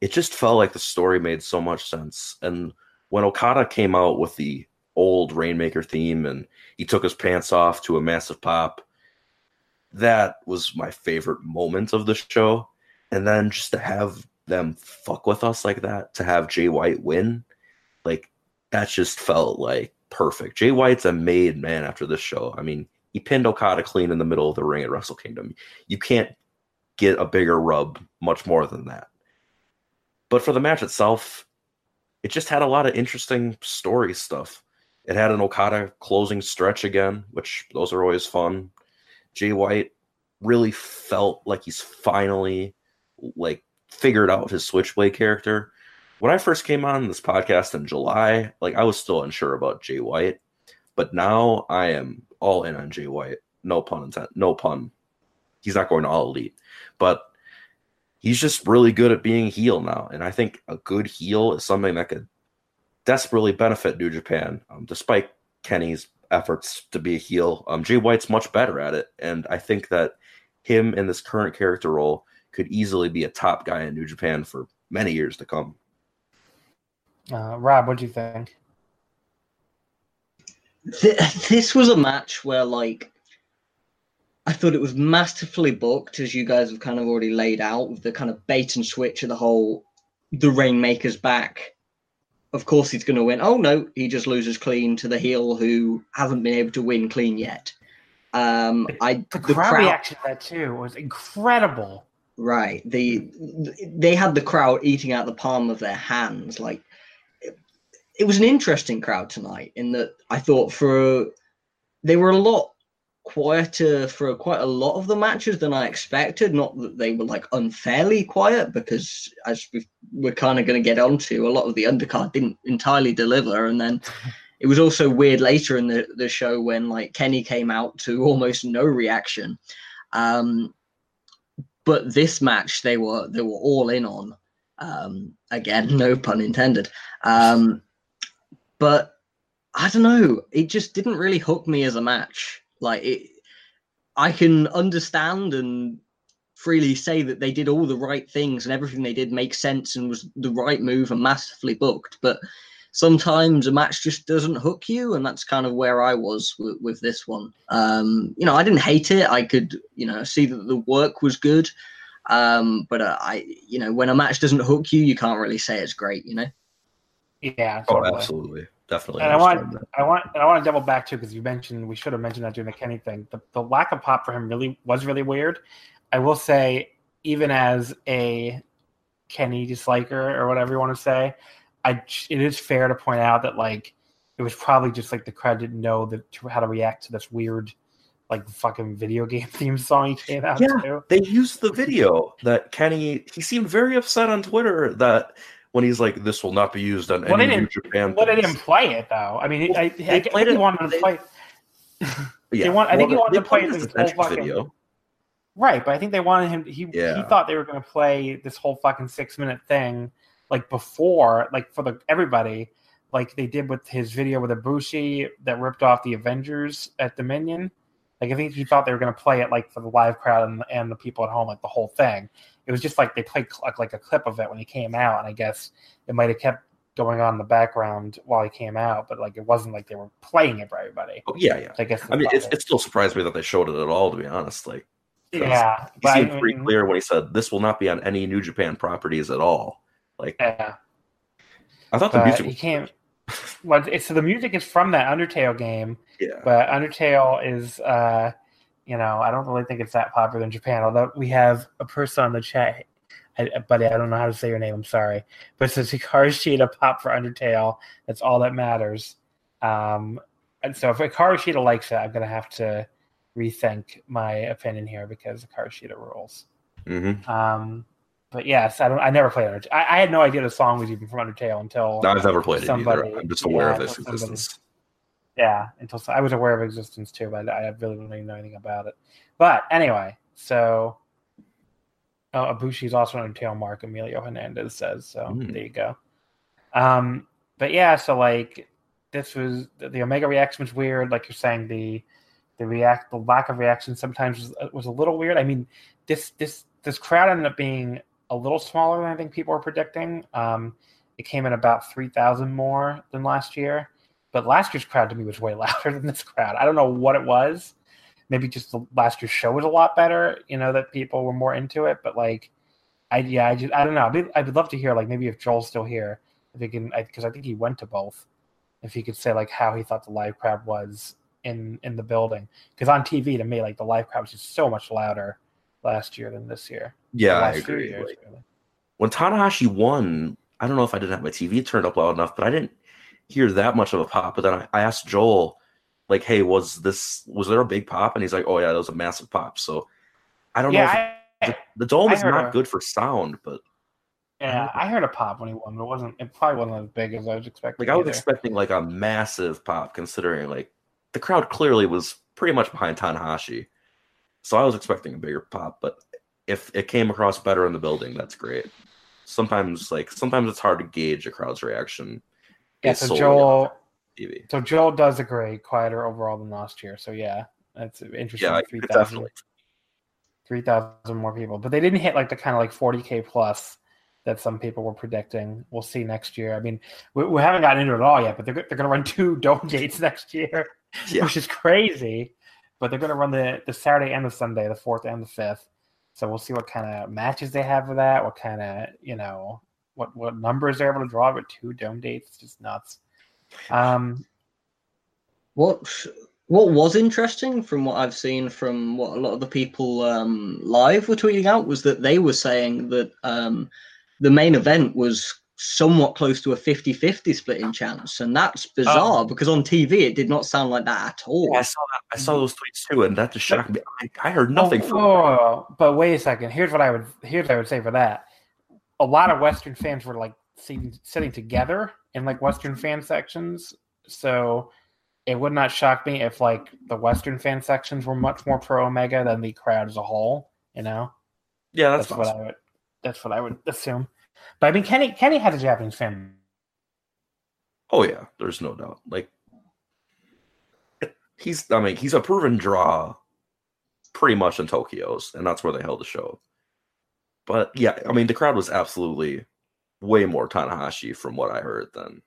it just felt like the story made so much sense. And when Okada came out with the old Rainmaker theme and he took his pants off to a massive pop, that was my favorite moment of the show. And then just to have them fuck with us like that, to have Jay White win, like that just felt like perfect. Jay White's a made man after this show. I mean, he pinned Okada clean in the middle of the ring at Wrestle Kingdom. You can't get a bigger rub much more than that. But for the match itself, it just had a lot of interesting story stuff. It had an Okada closing stretch again, which those are always fun. Jay White really felt like he's finally like figured out his switchblade character when I first came on this podcast in July, like I was still unsure about Jay White, but now I am all in on Jay White. No pun intended. No pun. He's not going to all elite, but he's just really good at being heel now. And I think a good heel is something that could desperately benefit New Japan, um, despite Kenny's efforts to be a heel. Um, Jay White's much better at it, and I think that him in this current character role could easily be a top guy in New Japan for many years to come. Uh, Rob, what do you think? Th- this was a match where, like, I thought it was masterfully booked, as you guys have kind of already laid out, with the kind of bait and switch of the whole the Rainmaker's back. Of course, he's going to win. Oh no, he just loses clean to the heel who hasn't been able to win clean yet. Um, I The crowd, reaction to that too was incredible. Right. The they had the crowd eating out the palm of their hands. Like it, it was an interesting crowd tonight in that I thought for they were a lot quieter for quite a lot of the matches than I expected. Not that they were like unfairly quiet, because as we we're kind of going to get onto, a lot of the undercard didn't entirely deliver, and then it was also weird later in the the show when like Kenny came out to almost no reaction. Um, but this match they were they were all in on. Um, again, no pun intended. Um, but I don't know. It just didn't really hook me as a match. Like it, I can understand and freely say that they did all the right things and everything they did makes sense and was the right move and massively booked. But sometimes a match just doesn't hook you, and that's kind of where I was with, with this one. Um, you know, I didn't hate it. I could, you know, see that the work was good. Um, but uh, I, you know, when a match doesn't hook you, you can't really say it's great. You know. Yeah. Oh, totally. Absolutely definitely. And I want, that. I want, and I want to double back too because you mentioned we should have mentioned that during the Kenny thing. The, the lack of pop for him really was really weird. I will say, even as a Kenny disliker or whatever you want to say, I it is fair to point out that like it was probably just like the crowd didn't know that how to react to this weird like fucking video game theme song he came out yeah, to. They used the video that Kenny he seemed very upset on Twitter that when he's like, "This will not be used on well, any New Japan." Well, they didn't play it though. I mean, well, I, I, I think he wanted to play. yeah, want, I think he wanted to play this whole fucking video. Right, but I think they wanted him. He yeah. he thought they were going to play this whole fucking six minute thing like before, like for the everybody, like they did with his video with Ibushi that ripped off the Avengers at Dominion. Like I think he thought they were going to play it like for the live crowd and, and the people at home, like the whole thing it was just like they played like, like a clip of it when he came out, and I guess it might have kept going on in the background while he came out, but like it wasn't like they were playing it for everybody. Oh, yeah, yeah. So I guess I mean, it, it still surprised me that they showed it at all. To be honest, like yeah, he seemed I mean, pretty clear when he said this will not be on any New Japan properties at all. Like, yeah, I thought the music. He came. Well, it's so the music is from that Undertale game. Yeah, but Undertale is. uh you know, I don't really think it's that popular in Japan. Although we have a person on the chat, I, buddy, I don't know how to say your name. I'm sorry, but it says Hikaru Shida pop for Undertale. That's all that matters. Um, and so if Hikaru Shida likes it, I'm gonna have to rethink my opinion here because Hikaru Shida rules. Mm-hmm. Um, but yes, I don't. I never played Undertale. I, I, had no idea the song was even from Undertale until no, I've never played somebody, it either. I'm just aware yeah, of its existence. Yeah, until I was aware of existence too, but I really don't even know anything about it. But anyway, so oh, is also on tail mark. Emilio Hernandez says so. Mm. There you go. Um, but yeah, so like this was the Omega reaction was weird. Like you're saying, the the react the lack of reaction sometimes was, uh, was a little weird. I mean, this this this crowd ended up being a little smaller than I think people were predicting. Um, it came in about three thousand more than last year. But last year's crowd to me was way louder than this crowd. I don't know what it was. Maybe just the last year's show was a lot better. You know that people were more into it. But like, I yeah, I just I don't know. I'd, be, I'd love to hear like maybe if Joel's still here, if he can, because I, I think he went to both. If he could say like how he thought the live crowd was in in the building, because on TV to me like the live crowd was just so much louder last year than this year. Yeah, I agree. Years, like, really. When Tanahashi won, I don't know if I didn't have my TV turned up loud enough, but I didn't hear that much of a pop. But then I, I asked Joel, like, "Hey, was this was there a big pop?" And he's like, "Oh yeah, that was a massive pop." So I don't yeah, know. I, the, the, dome I is not a, good for sound, but Yeah, I heard a pop when he won, but it wasn't. It probably wasn't as big as I was expecting. Like I was either. expecting like a massive pop, considering like the crowd clearly was pretty much behind Tanahashi. So I was expecting a bigger pop, but if it came across better in the building, that's great. Sometimes like sometimes it's hard to gauge a crowd's reaction. Yeah, so Joel, TV. so Joel does agree, quieter overall than last year. So yeah, that's interesting. Yeah, I three could thousand, definitely. three thousand more people, but they didn't hit like the kind of like forty k plus that some people were predicting. We'll see next year. I mean, we, we haven't gotten into it all yet, but they're they're going to run two dome dates next year, Yeah. which is crazy. But they're going to run the the Saturday and the Sunday, the fourth and the fifth. So we'll see what kind of matches they have with that. What kind of you know what what numbers they're able to draw with two dome dates. It's just nuts. Um, What what was interesting from what I've seen from what a lot of the people um, live were tweeting out was that they were saying that um, the main event was somewhat close to a 50-50 split in chance and that's bizarre because on TV it did not sound like that at all. Yeah, I saw that. I saw those tweets too, and that just shocked me. I, I heard nothing Oh, from. oh, but wait a second. Here's what I would here's what I would say for that. A lot of Western fans were like sitting, sitting together in like Western fan sections, so it would not shock me if like the Western fan sections were much more pro Omega than the crowd as a whole. You know, Yeah, that's, that's, what. I would. That's what I would assume. But I mean, Kenny Kenny has a Japanese fan. Oh yeah, there's no doubt. Like he's I mean, he's a proven draw pretty much in Tokyo's, and that's where they held the show. But yeah, I mean the crowd was absolutely way more Tanahashi from what I heard than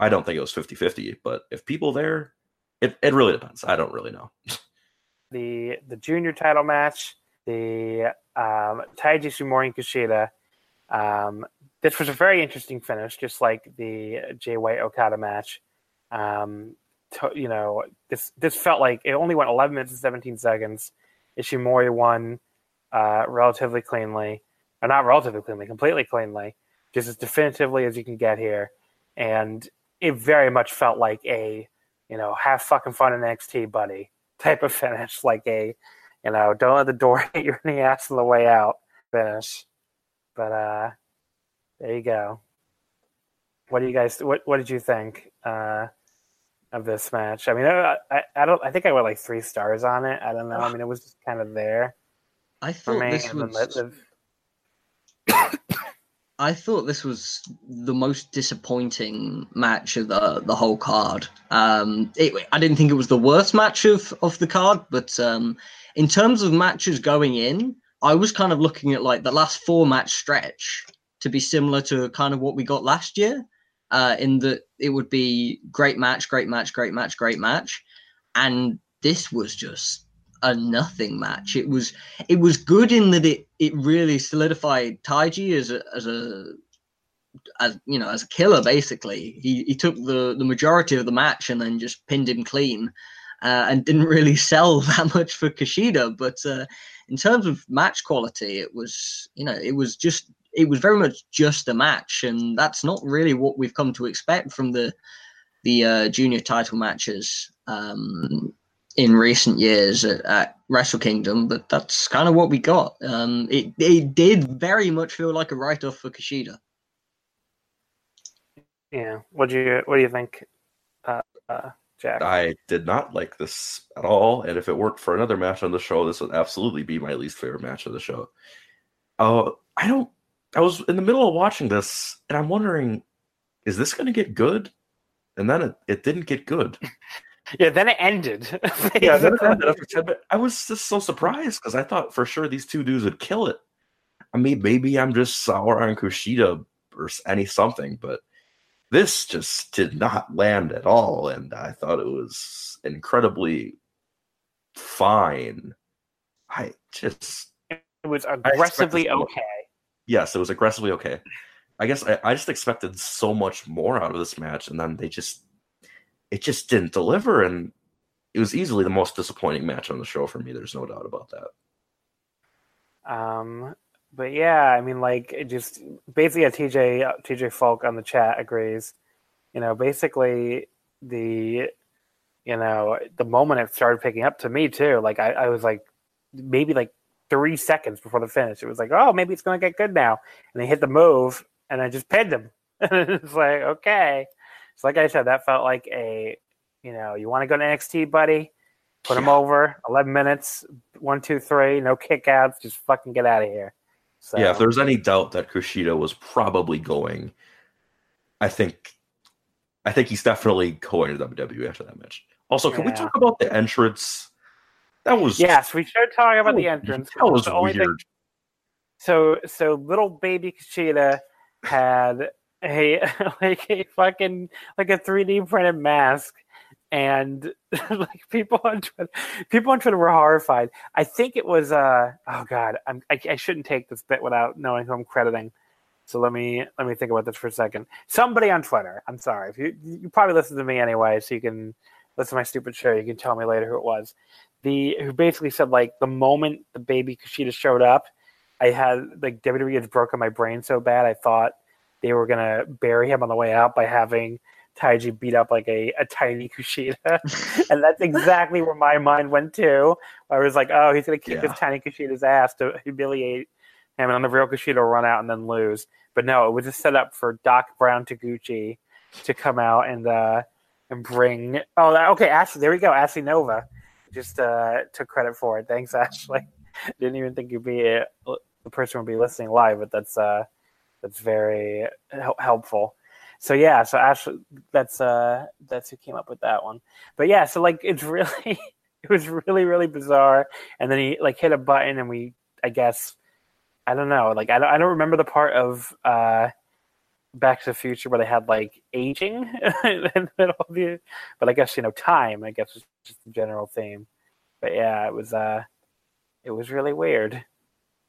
I don't think it was 50-50, but if people there it, it really depends. I don't really know. the the junior title match, the um, Taiji Ishimori and Kushida. Um, this was a very interesting finish, just like the Jay White Okada match. Um, to, you know, this this felt like it only went 11 minutes and 17 seconds. Ishimori won uh, relatively cleanly, or not relatively cleanly, completely cleanly, just as definitively as you can get here. And it very much felt like a, you know, have fucking fun in NXT, buddy type of finish, like a, you know, don't let the door hit you in the ass on the way out finish. But uh, there you go. What do you guys? What What did you think uh, of this match? I mean, I, I, I don't. I think I went like three stars on it. I don't know. I mean, it was just kind of there I thought this was I thought this was the most disappointing match of the the whole card. Um, it, I didn't think it was the worst match of of the card, but um, in terms of matches going in, I was kind of looking at like the last four match stretch to be similar to kind of what we got last year. Uh, in that it would be great match, great match, great match, great match, and this was just a nothing match. It was it was good in that it it really solidified Taiji as a as a as you know as a killer basically. He he took the the majority of the match and then just pinned him clean. Uh, and didn't really sell that much for Kushida, but uh, in terms of match quality, it was you know it was just it was very much just a match, and that's not really what we've come to expect from the the uh, junior title matches. Um, in recent years at, at Wrestle Kingdom, but that's kind of what we got. Um, it it did very much feel like a write off for Kushida. yeah. What do you What do you think, uh, uh, Jack? I did not like this at all, and if it worked for another match on the show, this would absolutely be my least favorite match of the show. Uh, I don't. I was in the middle of watching this, and I'm wondering, is this going to get good? And then it, it didn't get good. yeah. Then it ended. yeah, then it ended after 10 minutes. I was just so surprised because I thought for sure these two dudes would kill it. I mean, maybe I'm just sour on Kushida or any something, but this just did not land at all. And I thought it was incredibly fine. I just, it was aggressively okay. yes, it was aggressively okay. I guess I, I just expected so much more out of this match, and then they just, it just didn't deliver. And it was easily the most disappointing match on the show for me. There's no doubt about that. Um, but yeah, I mean, like, it just basically, yeah, TJ TJ Falk on the chat agrees. You know, basically the, you know, the moment it started picking up to me too. Like, I, I was like, maybe like three seconds before the finish. It was like, oh, maybe it's going to get good now. And they hit the move, and I just pinned him. And it's like, okay. So, like I said, that felt like a, you know, you want to go to NXT, buddy? Put him over. Eleven minutes. One, two, three. No kickouts. Just fucking get out of here. So, Yeah, if there's any doubt that Kushida was probably going, I think, I think he's definitely going to WWE after that match. Also, can we talk about the entrance? That was yes, we should talk about the entrance. That was The only thing- weird. so so little baby Kushida had a like a fucking like a 3D printed mask and like people on Twitter, people on Twitter were horrified. I think it was uh oh god, I'm, I I shouldn't take this bit without knowing who I'm crediting. So let me let me think about this for a second. Somebody on Twitter. I'm sorry. If you you probably listen to me anyway, so you can listen to my stupid show. You can tell me later who it was. The who basically said like the moment the baby Kushida showed up, I had like WWE had broken my brain so bad I thought they were gonna bury him on the way out by having Taiji beat up like a, a tiny Kushida, and that's exactly where my mind went to. I was like, oh, he's gonna kick Yeah. this tiny Kushida's ass to humiliate him, and then the real Kushida will run out and then lose. But no, it was just set up for Doc Brown Taguchi to come out and uh and bring. Oh, that, okay, Ashley. There we go, Ashley Nova. Just uh took credit for it. Thanks, Ashley. Didn't even think you'd be uh, the person would be listening live, but that's uh that's very helpful. So yeah, so Ashley, that's uh that's who came up with that one. But yeah, so like it's really it was really really bizarre. And then he like hit a button, and we I guess I don't know like I don't, I don't remember the part of uh Back to the Future where they had like aging in the middle of the, but I guess you know time. I guess was just the general theme. But yeah, it was uh it was really weird.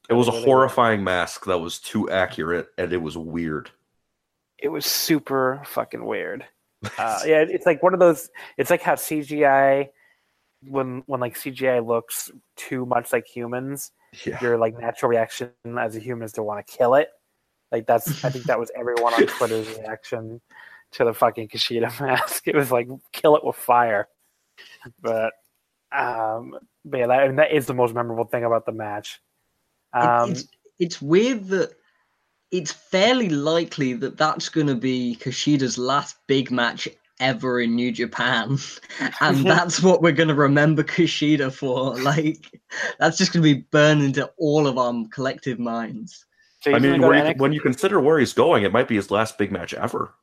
It was a horrifying mask that was too accurate, and it was weird. it was super fucking weird. Uh, yeah, it's like one of those. It's like how CGI, when when like CGI looks too much like humans, Yeah, your like natural reaction as a human is to want to kill it. Like that's. I think that was everyone on Twitter's reaction to the fucking Kushida mask. It was like kill it with fire. But, um, but yeah, that, and that is the most memorable thing about the match. It- Um, it's it's weird that it's fairly likely that that's going to be Kushida's last big match ever in New Japan, and that's what we're going to remember Kushida for. Like, that's just going to be burned into all of our collective minds. so I mean, where you, when you consider where he's going, it might be his last big match ever.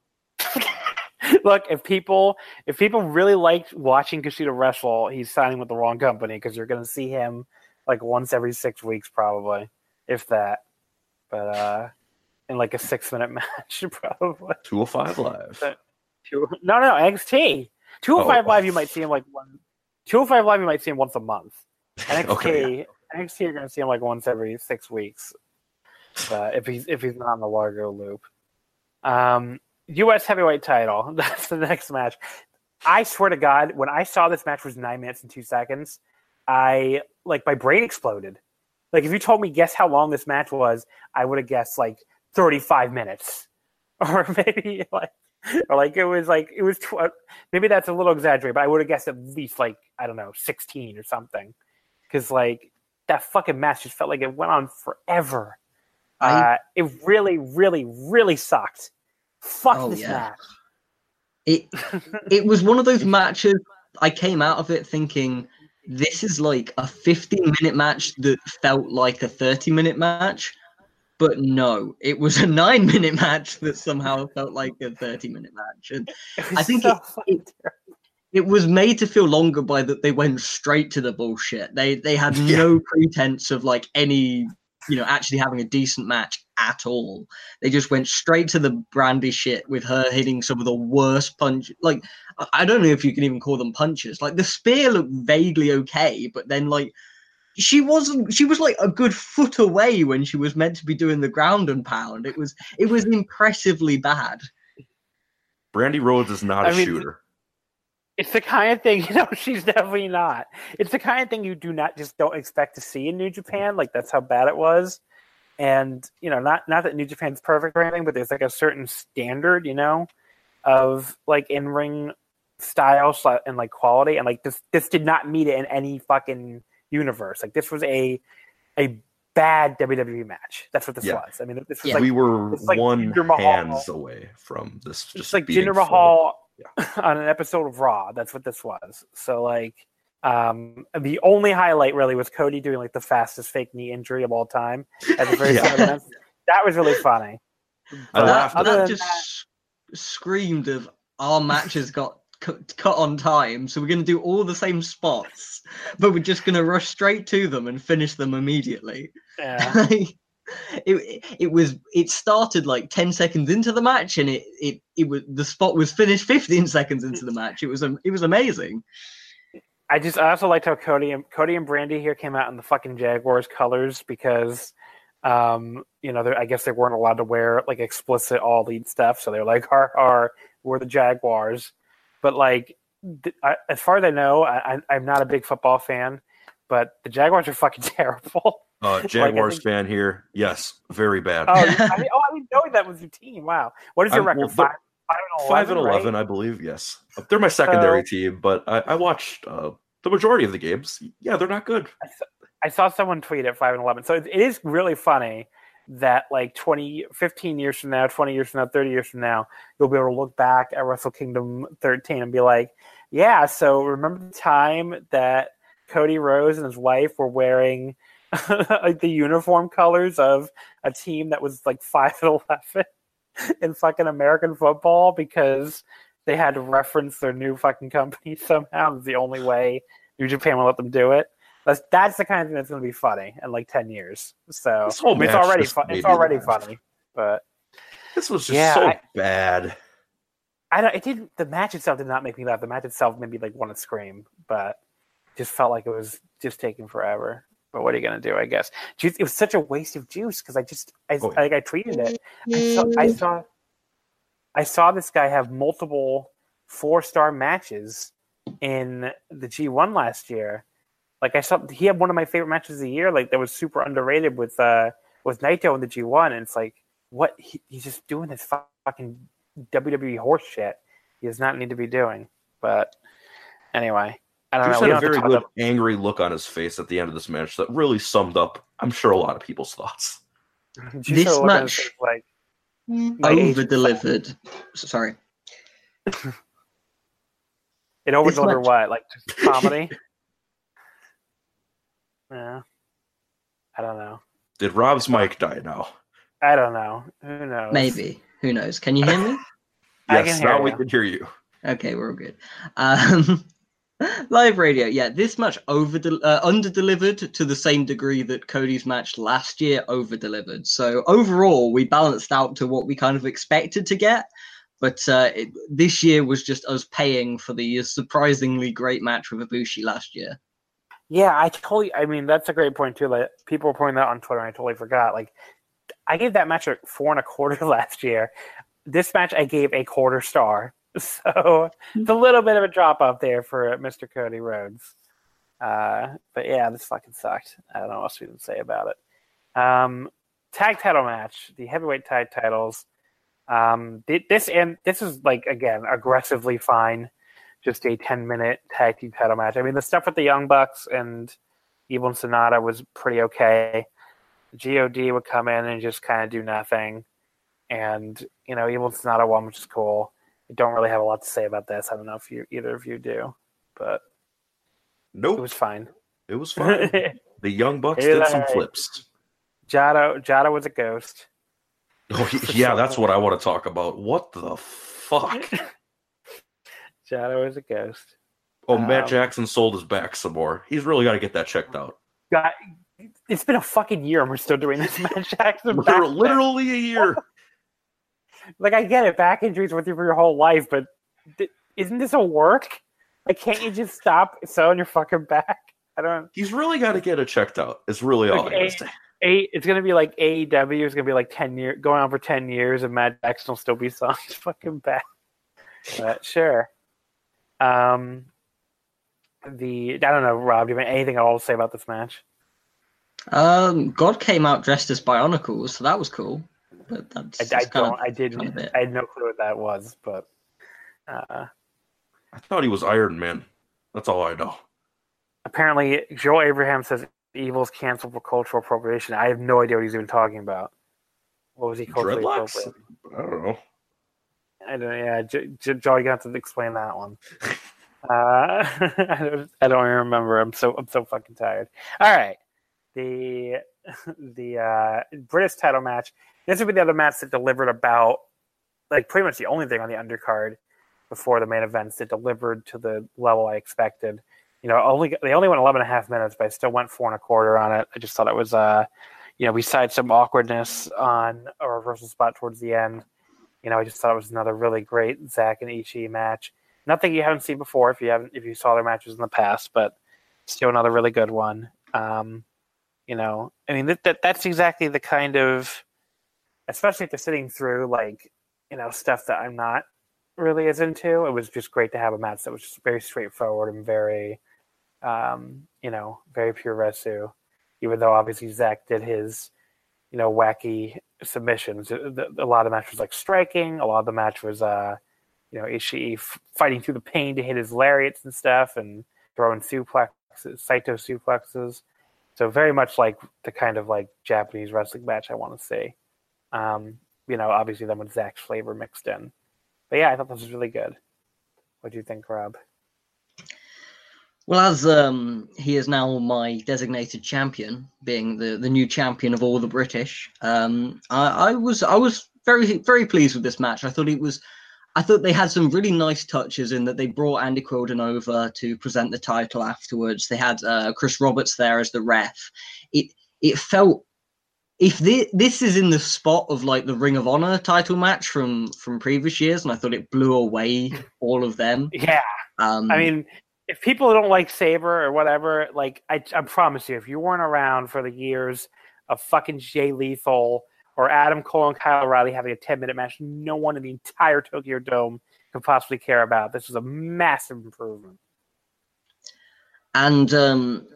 Look, if people if people really liked watching Kushida wrestle, he's signing with the wrong company because you're going to see him like once every six weeks, probably, if that. But uh in like a six minute match, probably. 205 live. But- Two, no, no, NXT. Two hundred five Oh. live, you might see him like one. Two hundred five live, you might see him once a month. NXT, Okay, NXT, you're going to see him like once every six weeks. Uh, if he's if he's not on the Largo loop. Um, U.S. heavyweight title. That's the next match. I swear to God, when I saw this match was nine minutes and two seconds, I like my brain exploded. Like if you told me guess how long this match was, I would have guessed like thirty five minutes, or maybe like or like it was like it was tw- maybe that's a little exaggerated, but I would have guessed at least like I don't know sixteen or something, because like that fucking match just felt like it went on forever. I- uh, it really, really, really sucked. Fuck Oh, this yeah. match. It it was one of those matches. I came out of it thinking this is like a 15 minute match that felt like a 30 minute match, but no, it was a nine minute match that somehow felt like a 30 minute match. And I think so it- it was made to feel longer by that they went straight to the bullshit. They they had no pretense of like any you know actually having a decent match at all. They just went straight to the Brandi shit with her hitting some of the worst punch. Like I- I don't know if you can even call them punches. Like the spear looked vaguely okay, but then like she wasn't. She was like a good foot away when she was meant to be doing the ground and pound. It was it was impressively bad. Brandi Rhodes is not a I mean, shooter. It's the kind of thing, you know, she's definitely not. It's the kind of thing you do not just don't expect to see in New Japan. Like that's how bad it was. And, you know, not not that New Japan's perfect or anything, but there's like a certain standard, you know, of like in ring style and like quality. And like this this did not meet it in any fucking universe. Like this was a a bad WWE match. That's what this Yeah. was. I mean, this was Yeah. like we were it's like one Jinder Mahal. hands away from this. it's Just like being Jinder full. Mahal on an episode of Raw. That's what this was. So like, um, the only highlight really was Cody doing like the fastest fake knee injury of all time at the very Yeah. start of this. That was really funny. I But laughed that, at other that than just that- screamed of our matches got cut, cut on time, so we're going to do all the same spots, but we're just going to rush straight to them and finish them immediately. yeah. it, it was it started like 10 seconds into the match and it, it it was the spot was finished 15 seconds into the match. It was it was amazing. I just I also liked how Cody and Cody and Brandi here came out in the fucking Jaguars colors because um you know I guess they weren't allowed to wear like explicit all elite stuff. So they're like har har we're the Jaguars. But like th- I, as far as I know I, I I'm not a big football fan but the Jaguars are fucking terrible Uh, Jaguars think- fan here. Yes, very bad. oh I mean, oh I didn't know that was your team wow what is your I'm- record well, five five and Five and right? eleven, I believe. Yes, they're my secondary team, but I, I watched uh, the majority of the games. Yeah, they're not good. I saw someone tweet at 5 and 11. So it, it is really funny that like 20, 15 years from now, 20 years from now, 30 years from now, you'll be able to look back at Wrestle Kingdom 13 and be like, yeah, so remember the time that Cody Rhodes and his wife were wearing like the uniform colors of a team that was like 5 and 11 in fucking American football because they had to reference their new fucking company somehow. It's the only way New Japan will let them do it. That's that's the kind of thing that's going to be funny in like ten years. So it's already made It's already funny, but This was just Yeah, so I- bad. I don't. It didn't. The match itself did not make me laugh. The match itself made me like want to scream, but just felt like it was just taking forever. But what are you gonna do? I guess juice. It was such a waste of juice because I just I Oh, yeah. like I tweeted it. I saw, I saw I saw this guy have multiple four star matches in the G1 last year. Like I saw he had one of my favorite matches of the year, like that was super underrated with uh with Naito in the G1 and it's like what he, he's just doing this fucking WWE horse shit. He does not need to be doing. But anyway, I don't Juice know. Had a very good about- angry look on his face at the end of this match that really summed up, I'm sure, a lot of people's thoughts. Juice This had a look on his match- face like over delivered sorry It over delivered much- what? Like comedy? yeah. I don't know. Did Rob's mic die now? I don't know. Who knows? maybe who knows can you hear me I Yes, can hear now we can hear you. Okay, we're all good. Um, live radio, yeah. This match over uh, under delivered to the same degree that Cody's match last year over delivered. So overall, we balanced out to what we kind of expected to get. But uh, it, this year was just us paying for the surprisingly great match with Ibushi last year. Yeah, I totally. I mean, that's a great point too. Like people were pointing that on Twitter, and I totally forgot. Like, I gave that match a four and a quarter last year. This match, I gave a quarter star. So it's a little bit of a drop off there for Mr. Cody Rhodes. Uh, but yeah, this fucking sucked. I don't know what else we can say about it. Um, tag title match, the heavyweight tag titles. Um, thi- this and this is like again aggressively fine. Just a ten minute tag team title match. I mean, the stuff with the Young Bucks and Evil and Sanada was pretty okay. God would come in and just kind of do nothing, and you know, Evil and Sanada won, which is cool. I don't really have a lot to say about this. I don't know if you either of you do, but Nope, it was fine. it was fine. the Young Bucks did some flips. Jado Jado was a ghost. Oh, yeah, that's what I want to talk about. What the fuck? Jado was a ghost. Oh, Matt Um, Jackson sold his back some more. He's really got to get that checked out. God, it's been a fucking year and we're still doing this Matt Jackson back Literally, literally a year. Like I get it, back injuries with you for your whole life, but th- isn't this a work? Like, can't you just stop selling your fucking back? I don't. He's really got to get it checked out. It's really all I Okay. gotta. A, it's gonna be like AEW is gonna be like ten years going on for ten years, and Matt Jackson will still be selling his fucking back. But sure. Um. The I don't know, Rob. Do you have anything at all to say about this match? Um, God came out dressed as Bionicles, so that was cool. But that's, I, I don't. of- I didn't. kind of. I had no clue what that was, but. Uh, I thought he was Iron Man. That's all I know. apparently Joel Abraham says Evil's canceled for cultural appropriation. I have no idea what he's even talking about. What was he culturally Dreadlocks? I don't know. I don't. Yeah, J- J- Joe, you have to explain that one. uh, I don't. I don't even remember. I'm so. I'm so fucking tired. All right. The the uh, British title match. This would be the other match that delivered about like pretty much the only thing on the undercard before the main events that delivered to the level I expected. You know, only they only went 11 and a half minutes, but I still went four and a quarter on it. I just thought it was, uh, you know, besides some awkwardness on a reversal spot towards the end, you know, I just thought it was another really great Zack and Ishii match. Nothing you haven't seen before if you haven't if you saw their matches in the past, but still another really good one. Um, you know, I mean that, that that's exactly the kind of, especially if they're sitting through like you know stuff that I'm not really as into. It was just great to have a match that was just very straightforward and very, um, you know, very puroresu. Even though obviously Zack did his, you know, wacky submissions. A lot of the match was like striking. A lot of the match was, uh, you know, Ishii fighting through the pain to hit his lariats and stuff, and throwing suplexes, Saito suplexes. So very much like the kind of like Japanese wrestling match I want to see. Um, you know, obviously then with Zack's flavor mixed in. But yeah, I thought this was really good. What do you think, Rob? Well, as um, he is now my designated champion, being the, the new champion of all the British, um, I, I was I was very very pleased with this match. I thought it was, I thought they had some really nice touches in that they brought Andy Quildan over to present the title afterwards. They had uh, Chris Roberts there as the ref. It it felt if thi- this is in the spot of like the Ring of Honor title match from from previous years, and I thought it blew away all of them. Yeah, Um, I mean, if people don't like Sabre or whatever, like I, I promise you, if you weren't around for the years of fucking Jay Lethal or Adam Cole and Kyle O'Reilly having a ten minute match, no one in the entire Tokyo Dome could possibly care about. This was a massive improvement. and um,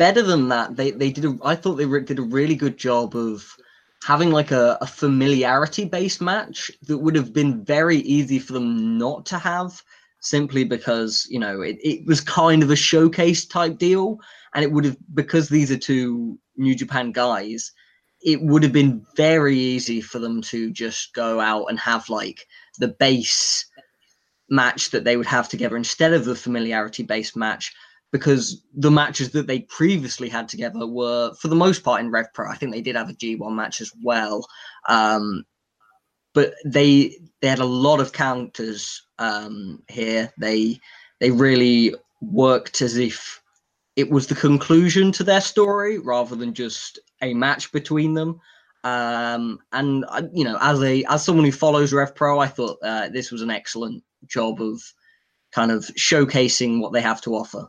better than that, they they did. A, I thought they re- did a really good job of having like a, a familiarity based match that would have been very easy for them not to have simply because you know it, it was kind of a showcase type deal and it would have because these are two new japan guys it would have been very easy for them to just go out and have like the base match that they would have together instead of the familiarity based match because the matches that they previously had together were for the most part in rev pro. I think they did have a g1 match as well. Um, but they they had a lot of counters um, here. They they really worked as if it was the conclusion to their story rather than just a match between them. Um, and I- you know as a as someone who follows rev pro i thought uh, this was an excellent job of kind of showcasing what they have to offer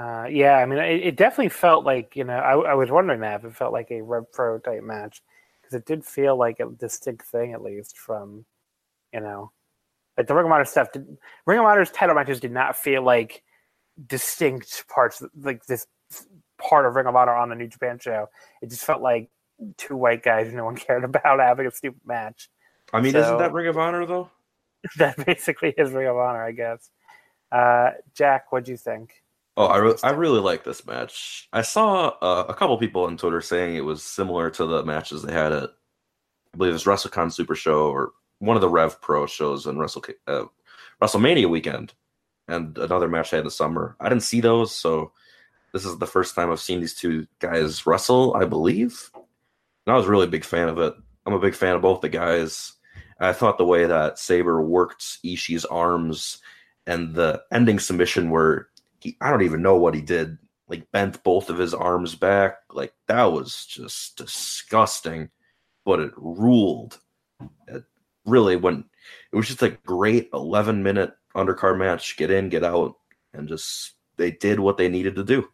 Uh, yeah, I mean, it, it definitely felt like you know. I, I was wondering that if it felt like a Rev Pro type match because it did feel like a distinct thing, at least from you know, like the Ring of Honor stuff. Did, Ring of Honor's title matches did not feel like distinct parts, like this part of Ring of Honor on the New Japan show. It just felt like two white guys no one cared about having a stupid match. I mean, So- isn't that Ring of Honor though? that basically is Ring of Honor, I guess. Uh, Jack, what'd you think? Oh, I, re- I really like this match. I saw uh, a couple people on Twitter saying it was similar to the matches they had at, I believe it was WrestleCon Super Show or one of the Rev Pro shows in Wrestle uh, WrestleMania weekend, and another match they had in the summer. I didn't see those, so this is the first time I've seen these two guys wrestle. I believe, and I was really a big fan of it. I'm a big fan of both the guys. I thought the way that Sabre worked Ishii's arms and the ending submission where he I don't even know what he did. Like bent both of his arms back. Like that was just disgusting. But it ruled. It really when it was just a great 11 minute undercard match. Get in, get out, and just they did what they needed to do.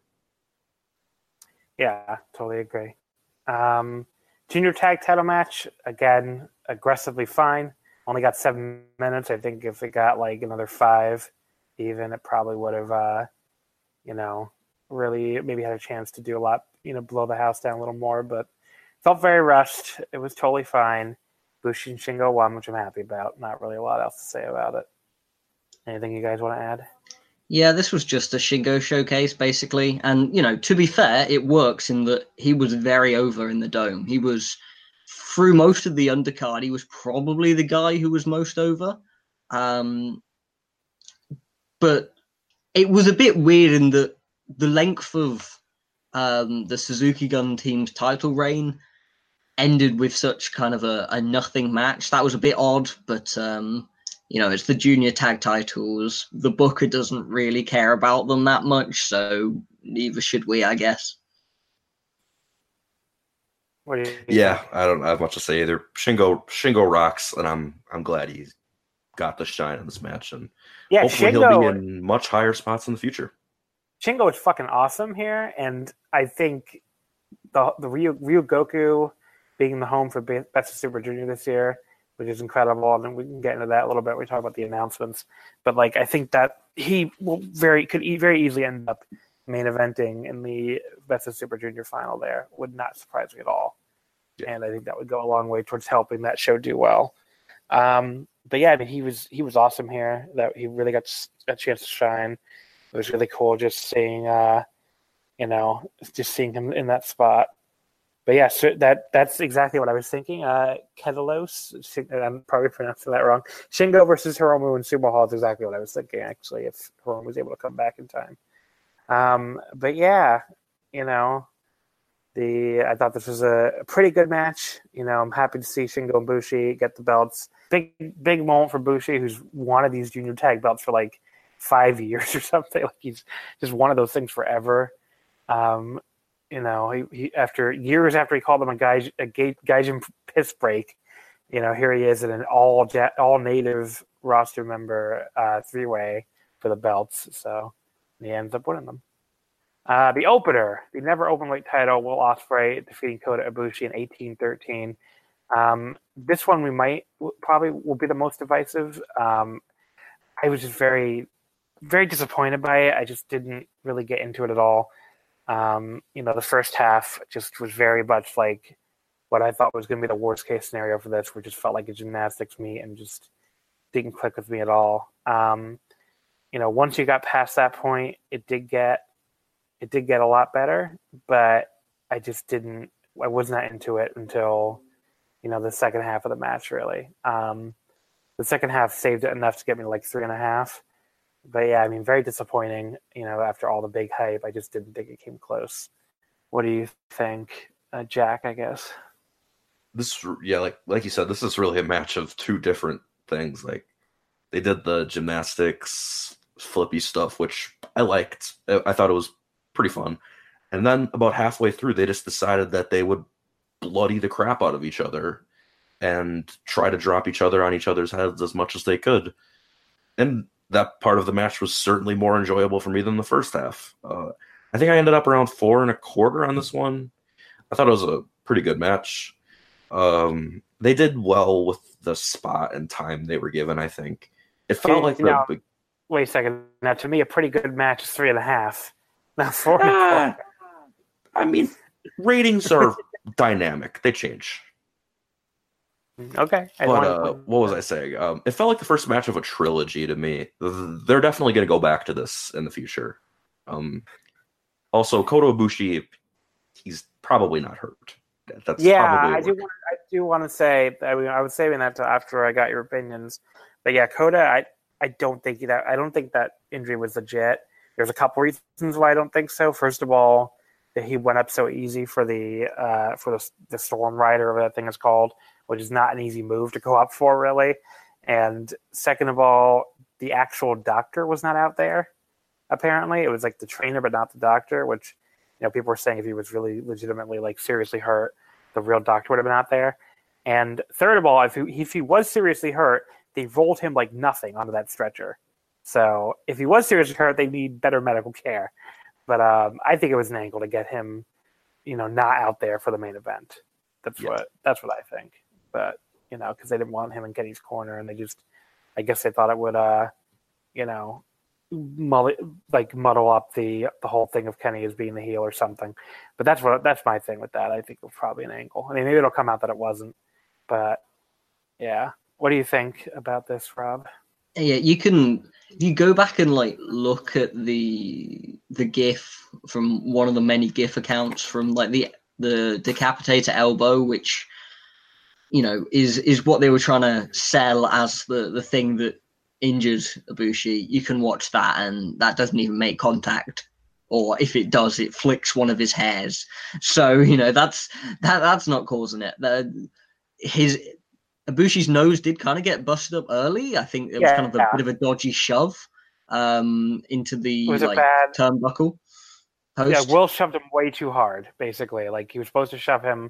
Yeah, totally agree. Um, junior tag title match again, aggressively fine. Only got seven minutes. I think if it got like another five, even it probably would have, uh, you know, really maybe had a chance to do a lot. You know, blow the house down a little more, but felt very rushed. It was totally fine. Bushi and Shingo won, which I'm happy about. Not really a lot else to say about it. Anything you guys want to add? Yeah, this was just a Shingo showcase, basically. And, you know, to be fair, it works in that he was very over in the dome. He was, through most of the undercard, he was probably the guy who was most over. Um, but it was a bit weird in that the length of um, the Suzuki Gun team's title reign ended with such kind of a, a nothing match. That was a bit odd, but um, you know, it's the junior tag titles. The Booker doesn't really care about them that much, so neither should we, I guess. What do you Yeah, I don't have much to say either. Shingo Shingo rocks, and I'm I'm glad he got the shine in this match, and Yeah, hopefully he'll be in much higher spots in the future. Shingo is fucking awesome here, and I think the the Ryu, Ryogoku being the home for Be- Best of Super Junior this year, which is incredible, and we can get into that a little bit. when We talk about the announcements, but like I think that he will very could e- very easily end up main eventing in the Best of Super Junior final. There would not surprise me at all, Yeah. and I think that would go a long way towards helping that show do well. Um, but yeah, I mean, he was he was awesome here. That he really got a chance to shine. It was really cool just seeing, uh, you know, just seeing him in that spot. But yeah, so that that's exactly what I was thinking. Uh, Ketelos, I'm probably pronouncing that wrong. Shingo versus Hiromu and Sumo Hall is exactly what I was thinking. Actually, if Hiromu was able to come back in time. Um, but yeah, you know, the I thought this was a pretty good match. You know, I'm happy to see Shingo and Bushi get the belts. Big big moment for Bushi, who's wanted these junior tag belts for like five years or something. Like he's just one of those things forever. Um, you know, he, he after years after he called them a guy a ga- Gaijin piss break, you know, here he is in an all all native roster member uh, three way for the belts. So he ends up winning them. Uh, the opener, the never open weight title, Will Ospreay defeating Kota Ibushi in eighteen thirteen. Um, this one we might probably will be the most divisive. Um, I was just very, very disappointed by it. I just didn't really get into it at all. Um, you know, the first half just was very much like what I thought was going to be the worst case scenario for this, which just felt like a gymnastics meet and just didn't click with me at all. Um, you know, once you got past that point, it did get it did get a lot better, but I just didn't. I was not into it until you know the second half of the match. Really, um, the second half saved it enough to get me like three and a half. But yeah, I mean, very disappointing. You know, after all the big hype, I just didn't think it came close. What do you think, uh, Jack? I guess. This yeah, like like you said, this is really a match of two different things. Like they did the gymnastics flippy stuff, which I liked. I I thought it was pretty fun. And then about halfway through, they just decided that they would bloody the crap out of each other and try to drop each other on each other's heads as much as they could. And that part of the match was certainly more enjoyable for me than the first half. Uh, I think I ended up around four and a quarter on this one. I thought it was a pretty good match. Um, they did well with the spot and time they were given. I think it felt like the now- big- Wait a second. Now, to me, a pretty good match is three and a half. Not four. and Ah. I mean, ratings are dynamic; they change. Okay. I But uh, what was I saying? Um, it felt like the first match of a trilogy to me. They're definitely going to go back to this in the future. Um, also, Kota Ibushi, he's probably not hurt. That's yeah, I do. Want, I do want to say. I mean, I was saving that to after I got your opinions. But yeah, Kota, I I don't think that I don't think that injury was legit. There's a couple reasons why I don't think so. First of all, that he went up so easy for the uh, for the the Storm Rider, whatever that thing is called, which is not an easy move to go up for, really. And second of all, the actual doctor was not out there. Apparently, it was like the trainer, but not the doctor. Which you know, people were saying if he was really legitimately like seriously hurt, the real doctor would have been out there. And third of all, if he, if he was seriously hurt, they rolled him like nothing onto that stretcher. So if he was seriously hurt, they need better medical care. But um, I think it was an angle to get him, you know, not out there for the main event. That's Yeah. what that's what I think. But you know, because they didn't want him in Kenny's corner, and they just, I guess they thought it would, uh, you know, mull like muddle up the the whole thing of Kenny as being the heel or something. But that's what that's my thing with that. I think it was probably an angle. I mean, maybe it'll come out that it wasn't, but yeah. What do you think about this, Rob? Yeah, you can. You go back and like look at the the GIF from one of the many GIF accounts from like the the decapitator elbow, which you know is is what they were trying to sell as the the thing that injured Ibushi. You can watch that, and that doesn't even make contact. Or if it does, it flicks one of his hairs. So you know that's that that's not causing it. The, his Ibushi's nose did kind of get busted up early. I think it was Yeah, kind of a yeah. bit of a dodgy shove um, into the It was a like bad- turnbuckle. Post. Yeah, Will shoved him way too hard, basically. Like he was supposed to shove him,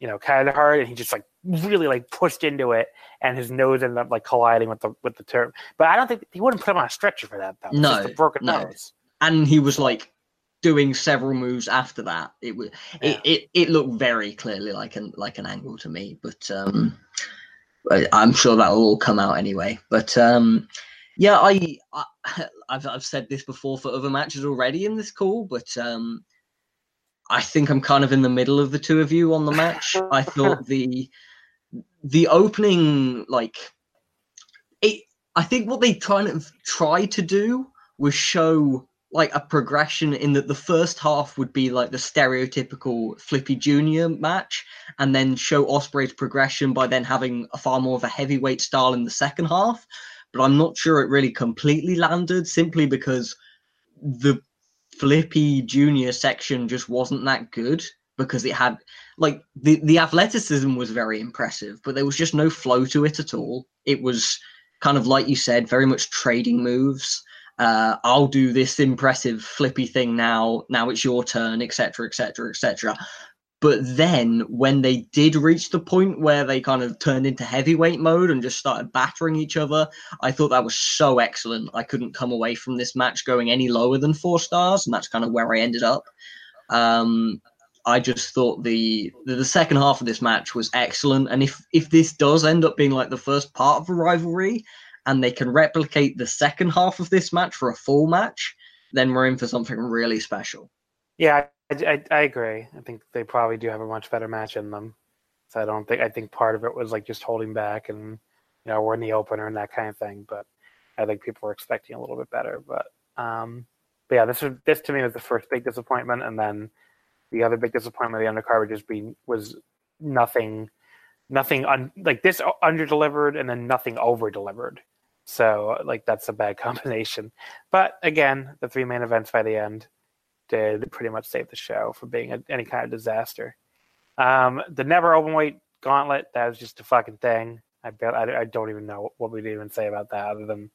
you know, kind of hard, and he just like really like pushed into it, and his nose ended up like colliding with the with the turf. But I don't think he wouldn't put him on a stretcher for that. Though. No, just a broken no. nose. and he was like doing several moves after that. It was it, it it looked very clearly like an like an angle to me, but um, I'm sure that'll all come out anyway. But um, yeah, I, I I've I've said this before for other matches already in this call, but um, I think I'm kind of in the middle of the two of you on the match. I thought the the opening like it. I think what they kind of tried to do was show like a progression in that the first half would be like the stereotypical Flippy Junior match, and then show Ospreay's progression by then having a far more of a heavyweight style in the second half. But I'm not sure it really completely landed simply because the Flippy Junior section just wasn't that good because it had like the the athleticism was very impressive, but there was just no flow to it at all. It was kind of like you said, very much trading moves. Uh, I'll do this impressive flippy thing now. Now it's your turn, etc., etc., etc. But then when they did reach the point where they kind of turned into heavyweight mode and just started battering each other, I thought that was so excellent. I couldn't come away from this match going any lower than four stars, and that's kind of where I ended up. Um, I just thought the, the second half of this match was excellent, and if if this does end up being like the first part of a rivalry, and they can replicate the second half of this match for a full match, then we're in for something really special. Yeah, I, I, I agree. I think they probably do have a much better match in them. So I don't think I think part of it was like just holding back and you know we're in the opener and that kind of thing. But I think people were expecting a little bit better. But um, but yeah, this was this to me was the first big disappointment, and then the other big disappointment of the undercard would just be was nothing, nothing like this under delivered and then nothing over delivered. So like that's a bad combination. But again, the three main events by the end did pretty much save the show from being a, any kind of disaster. Um, the never open weight gauntlet that was just a fucking thing. I bet I, I don't even know what we'd even say about that other than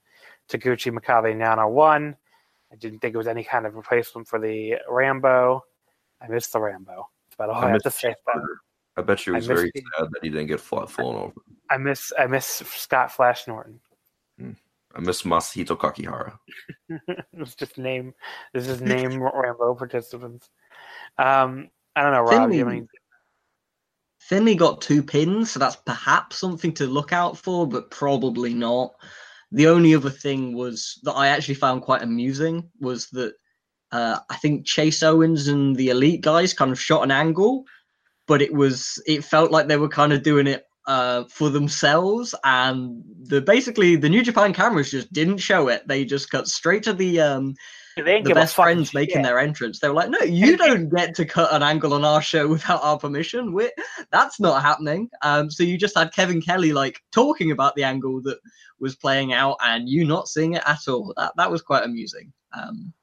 Taguchi Makabe Yano won. I didn't think it was any kind of replacement for the Rambo. I missed the Rambo. That's about all I, I have to say. about it. I bet you was very sad that he didn't get fly, flown over. I miss I miss Scott Flash Norton. I miss Masahito Kakihara. it's just name this is name Rambo participants. Um, I don't know, Rob. Finlay- You any, Finlay got two pins, so that's perhaps something to look out for, but probably not. The only other thing was that I actually found quite amusing was that uh, I think Chase Owens and the Elite guys kind of shot an angle, but it was it felt like they were kind of doing it uh, for themselves, and the basically the New Japan cameras just didn't show it. They just cut straight to the um, the best friends making shit. their entrance. They were like, "No, you don't get to cut an angle on our show without our permission. We're, that's not happening." Um, so you just had Kevin Kelly like talking about the angle that was playing out, and you not seeing it at all. That that was quite amusing. Um,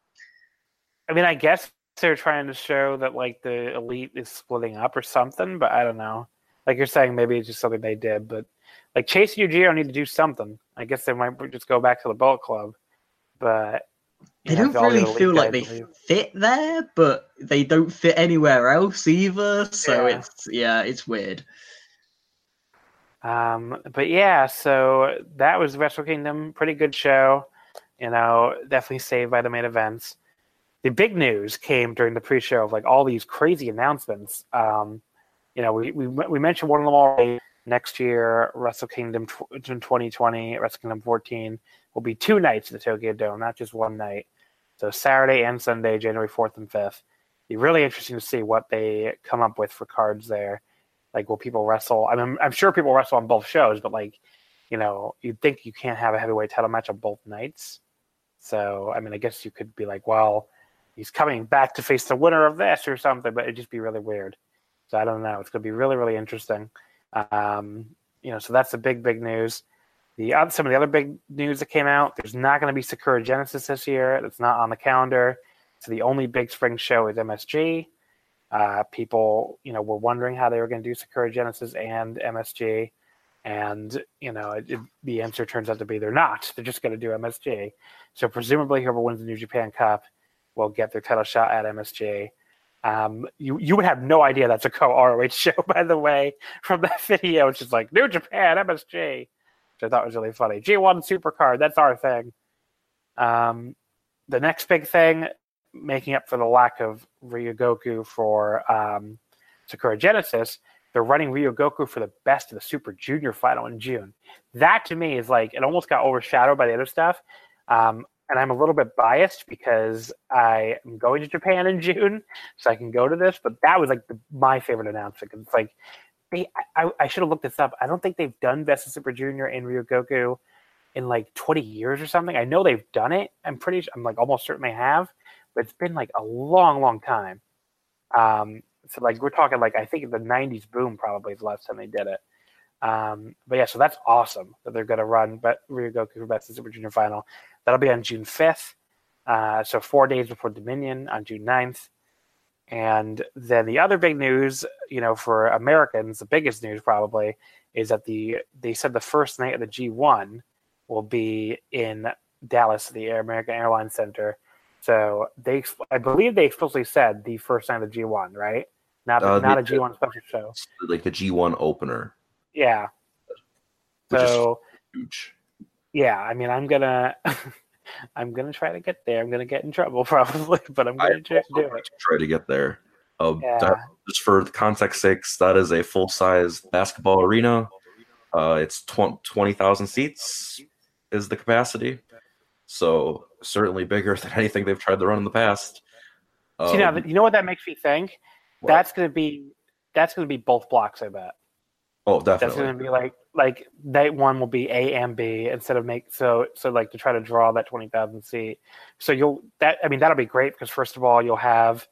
I mean, I guess they're trying to show that like the elite is splitting up or something, but I don't know. Like you're saying, maybe it's just something they did, but like Chase and Yujiro need to do something. I guess they might just go back to the Bullet Club, but they know, don't really feel like they fit there, but they don't fit anywhere else either. So Yeah. it's yeah, it's weird. Um, but yeah, so that was Wrestle Kingdom. Pretty good show. You know, definitely saved by the main events. The big news came during the pre-show of like all these crazy announcements. Um, you know, we, we we mentioned one of them already. Next year, Wrestle Kingdom tw- 2020, Wrestle Kingdom 14 will be two nights at the Tokyo Dome, not just one night. So Saturday and Sunday, January 4th and 5th. Be really interesting to see what they come up with for cards there like will people wrestle i mean i'm sure people wrestle on both shows but like you know, you'd think you can't have a heavyweight title match on both nights. So, I mean, I guess you could be like, well, he's coming back to face the winner of this or something, but it'd just be really weird. So I don't know. It's going to be really, really interesting. Um, you know, so that's the big, big news. The other, some of the other big news that came out, there's not going to be Sakura Genesis this year. That's not on the calendar. So the only big spring show is MSG. Uh, people, you know, were wondering how they were going to do Sakura Genesis and MSG, and you know, it, it, the answer turns out to be they're not. They're just going to do MSG. So presumably, whoever wins the New Japan Cup will get their title shot at MSG. Um, you you would have no idea that's a co ROH show, by the way, from that video. It's just like New Japan MSG, which I thought was really funny. G1 Supercard, that's our thing. Um, the next big thing, making up for the lack of Ryogoku for um, Sakura Genesis, they're running Ryogoku for the best of the Super Junior final in June. That to me is like it almost got overshadowed by the other stuff. Um, and I'm a little bit biased because I am going to Japan in June, so I can go to this. But that was like the, my favorite announcement because it's like they. I, I should have looked this up. I don't think they've done Best of Super Junior in Ryogoku in like 20 years or something. I know they've done it. I'm pretty. I'm like almost certain they have, but it's been like a long, long time. Um, so like we're talking like I think the 90s boom probably is the last time they did it. Um, but yeah, so that's awesome that they're going to run but Ryogoku for Best of Super Junior Final. That'll be on June 5th. Uh, so four days before Dominion on June 9th. And then the other big news, you know, for Americans, the biggest news probably is that the they said the first night of the G1 will be in Dallas, the American Airlines Center. So they, I believe they explicitly said the first night of the G1, right? Not uh, not a G1 special show. Like the G1 opener. Yeah. Which so huge. Yeah, I mean, I'm gonna, I'm gonna try to get there. I'm gonna get in trouble probably, but I'm gonna try to do it. Try to get there. Uh, yeah. that, just for context sakes, that is a full size basketball arena. Uh, it's tw- twenty thousand seats is the capacity, so certainly bigger than anything they've tried to run in the past. Um, See, now, you know what that makes me think? What? That's gonna be that's gonna be both blocks. I bet. Oh, definitely. That's going to be like like night one will be A and B instead of make so so like to try to draw that twenty thousand seat. So you'll that I mean that'll be great because first of all you'll have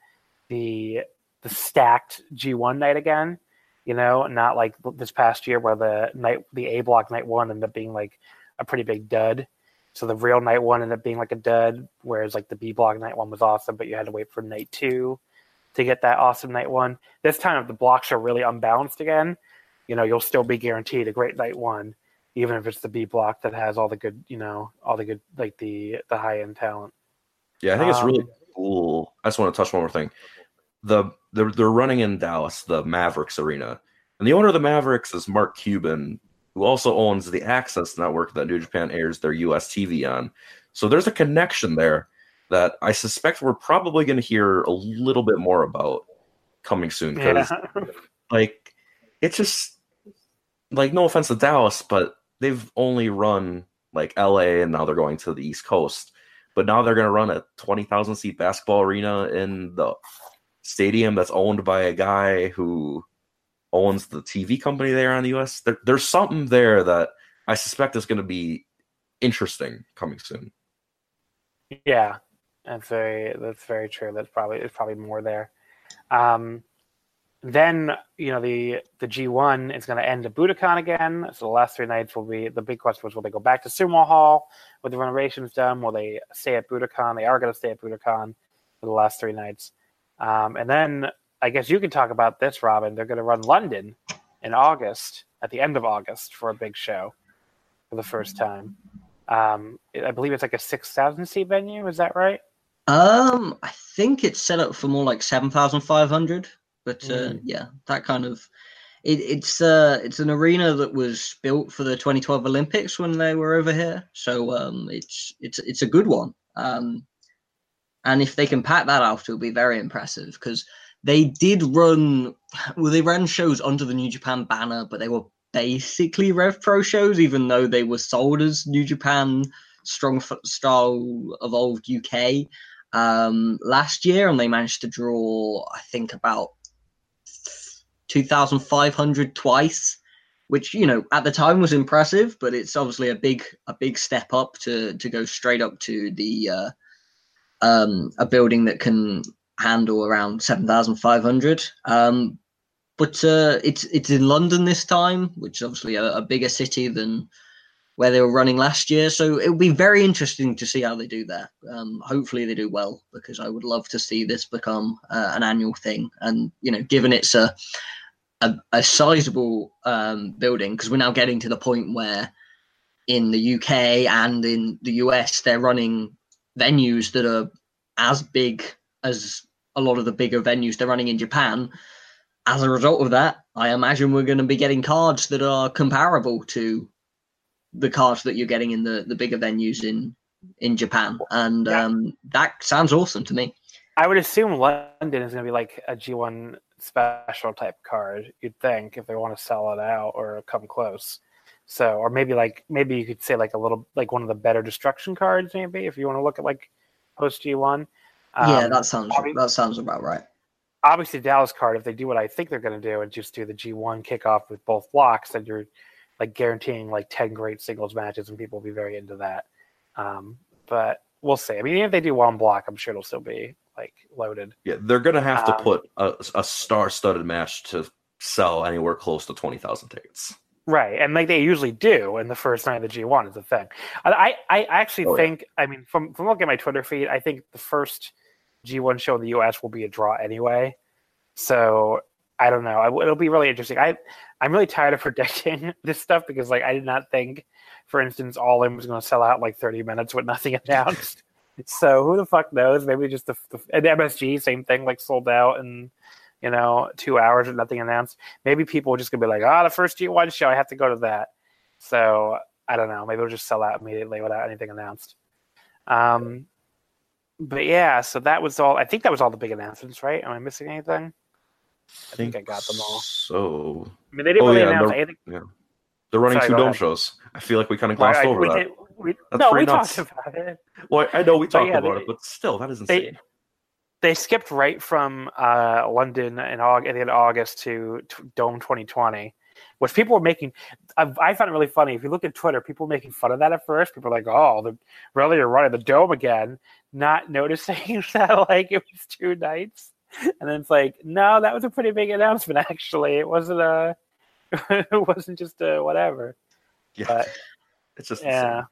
the the stacked G one night again, you know, not like this past year where the night the A block night one ended up being like a pretty big dud. So the real night one ended up being like a dud, whereas like the B block night one was awesome, but you had to wait for night two to get that awesome night one. This time the blocks are really unbalanced again you know you'll still be guaranteed a great night one, even if it's the B block that has all the good, you know, all the good like the the high end talent. Yeah, I think it's really um, cool. I just want to touch one more thing. The they're they're running in Dallas, the Mavericks Arena, and the owner of the Mavericks is Mark Cuban, who also owns the AXS Network that New Japan airs their US TV on. So there's a connection there that I suspect we're probably going to hear a little bit more about coming soon because yeah. like it's just like no offense to Dallas, but they've only run like LA and now they're going to the East Coast. But now they're going to run a 20,000 seat basketball arena in the stadium that's owned by a guy who owns the TV company there on the US. There, there's something there that I suspect is going to be interesting coming soon. Yeah, that's very that's very true. That's probably it's probably more there. Um, then you know the the G1 is going to end at Budokan again. So the last three nights will be the big question was will they go back to Sumo Hall with the renovations done? Will they stay at Budokan? They are going to stay at Budokan for the last three nights. Um, and then I guess you can talk about this, Robin. They're going to run London in August at the end of August for a big show for the first time. Um, I believe it's like a six thousand seat venue. Is that right? Um, I think it's set up for more like seven thousand five hundred. But uh, mm. yeah, that kind of it, it's uh it's an arena that was built for the 2012 Olympics when they were over here. So um, it's it's it's a good one. Um, and if they can pack that out, it'll be very impressive because they did run well. They ran shows under the New Japan banner, but they were basically Rev Pro shows, even though they were sold as New Japan Strong Style Evolved UK um, last year, and they managed to draw, I think, about 2,500 twice which you know at the time was impressive, but it's obviously a big a big step up to to go straight up to the uh, um, a building that can handle around seven thousand five hundred. Um, but uh, it's it's in London this time, which is obviously a, a bigger city than where they were running last year. So it will be very interesting to see how they do there. Um, hopefully they do well because I would love to see this become uh, an annual thing. And you know, given it's a a, a sizable um, building, because we're now getting to the point where in the UK and in the US they're running venues that are as big as a lot of the bigger venues they're running in Japan. As a result of that, I imagine we're going to be getting cards that are comparable to the cards that you're getting in the, the bigger venues in in Japan, and Yeah. um, that sounds awesome to me. I would assume London is going to be like a G1 special type card. You'd think if they want to sell it out or come close. So, or maybe like maybe you could say like a little like one of the better destruction cards, maybe if you want to look at like post G1. yeah, Um, that sounds that sounds about right. obviously Dallas card. If they do what I think they're going to do and just do the G1 kickoff with both blocks, then you're like guaranteeing like ten great singles matches, and people will be very into that. Um, but we'll see. I mean, even if they do one block, I'm sure it'll still be like loaded. Yeah, they're gonna have to Um, put a, a star-studded match to sell anywhere close to twenty thousand tickets. Right, and like they usually do in the first night of the G one is a thing. I I, I actually Oh, yeah. think I mean from from looking at my Twitter feed, I think the first G one show in the US will be a draw anyway. So I don't know. I, it'll be really interesting. I I'm really tired of predicting this stuff because like I did not think, for instance, All In was going to sell out like 30 minutes with nothing announced. So who the fuck knows? Maybe just the, the and MSG same thing, like sold out in you know two hours with nothing announced maybe people are just gonna be like, oh, the first G1 show, I have to go to that. So I don't know. Maybe it'll just sell out immediately without anything announced. Um, but yeah, so that was all. I think that was all the big announcements, right? Am I missing anything? I think I got them all. So I mean, they didn't Oh, really yeah, announce anything. they're running Sorry, two dome ahead. shows. I feel like we kind of glossed I- over that. did- we- That's no, we pretty talked about it. Well, I know we talked yeah, about they- it, but still, that is they- insane. They skipped right from uh, London in August, at the end of August to, to Dome 2020, which people were making. I, I found it really funny. If you look at Twitter, people were making fun of that at first. People were like, "Oh, the really you're running the Dome again," not noticing that like it was two nights. And then it's like, no, that was a pretty big announcement. Actually, it wasn't a, it wasn't just a whatever. yeah, But it's just yeah,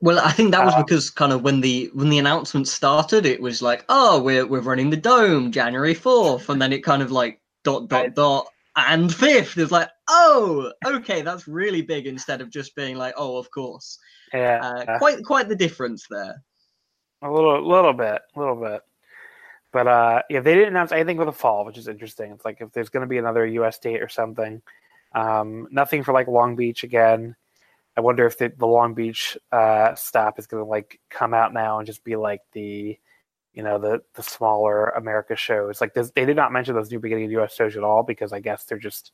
Well, I think that was Um, because kind of when the when the announcement started, it was like, oh, we're we're running the dome January fourth, and then it kind of like dot dot dot and fifth. It's like, oh, okay, that's really big instead of just being like, oh, of course. yeah, Uh, quite quite the difference there. a little, little bit, a little bit. But uh, yeah, they didn't announce anything for the fall, which is interesting. It's like if there's going to be another U.S. date or something. Um, nothing for like Long Beach again. I wonder if the, the Long Beach uh, stop is going to like come out now and just be like the, you know, the the smaller America shows. Like this, they did not mention those new beginning of U.S. shows at all because I guess they're just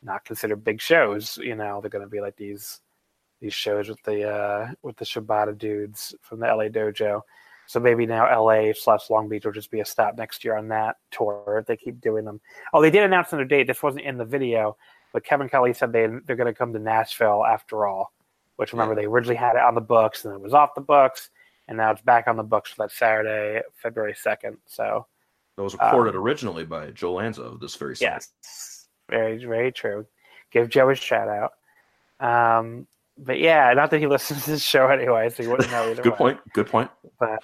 not considered big shows. You know, they're going to be like these these shows with the uh, with the Shibata dudes from the LA Dojo. So maybe now LA slash Long Beach will just be a stop next year on that tour if they keep doing them. Oh, they did announce another date. This wasn't in the video, but Kevin Kelly said they they're going to come to Nashville after all. Which remember they originally had it on the books and it was off the books, and now it's back on the books for that Saturday, February second. So That was recorded Um, originally by Joe Lanza of this very site. yes, very very true. Give Joe a shout out. Um, but yeah, not that he listens to this show anyway, so he wouldn't know either Good way. point. Good point. But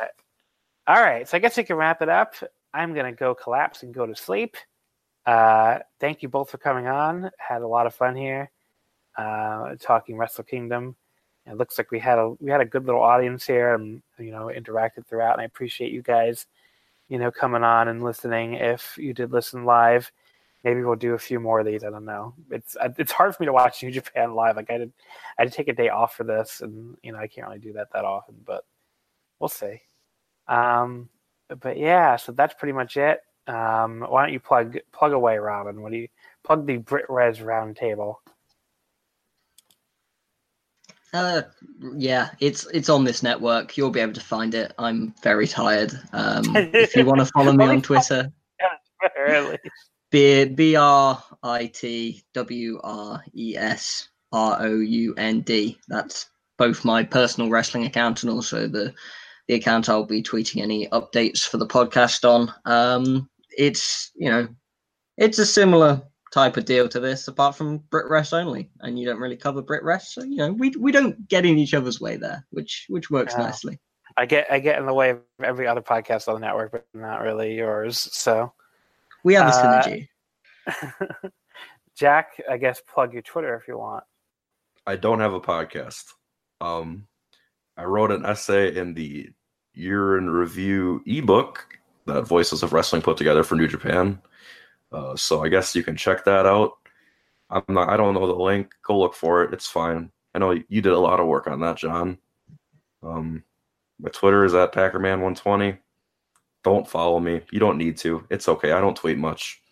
all right, so I guess we can wrap it up. I'm gonna go collapse and go to sleep. Uh, thank you both for coming on. Had a lot of fun here, uh, talking Wrestle Kingdom. It looks like we had a we had a good little audience here, and you know interacted throughout. And I appreciate you guys, you know, coming on and listening. If you did listen live, maybe we'll do a few more of these. I don't know. It's it's hard for me to watch New Japan live. Like I did, I had to take a day off for this, and you know I can't really do that that often. But we'll see. Um, but yeah, so that's pretty much it. Um, why don't you plug plug away, Robin? What do you plug the Brit Wres Roundtable? Uh, yeah, it's it's on this network. You'll be able to find it. I'm very tired. Um, if you want to follow me on Twitter? B B R I T W R E S R O U N D. That's both my personal wrestling account and also the the account I'll be tweeting any updates for the podcast on. Um, it's you know, it's a similar type of deal to this, apart from Brit Wres only, and you don't really cover Brit Wres, so you know we we don't get in each other's way there, which which works Yeah. nicely. I get I get in the way of every other podcast on the network, but not really yours. So, We have a Uh, synergy. Jack, I guess plug your Twitter if you want. I don't have a podcast. Um, I wrote an essay in the year in review ebook that Voices of Wrestling put together for New Japan. Uh, so I guess you can check that out. I'm not. I don't know the link. Go look for it. It's fine. I know you did a lot of work on that, John. Um, my Twitter is at Packerman120. Don't follow me. You don't need to. It's okay. I don't tweet much.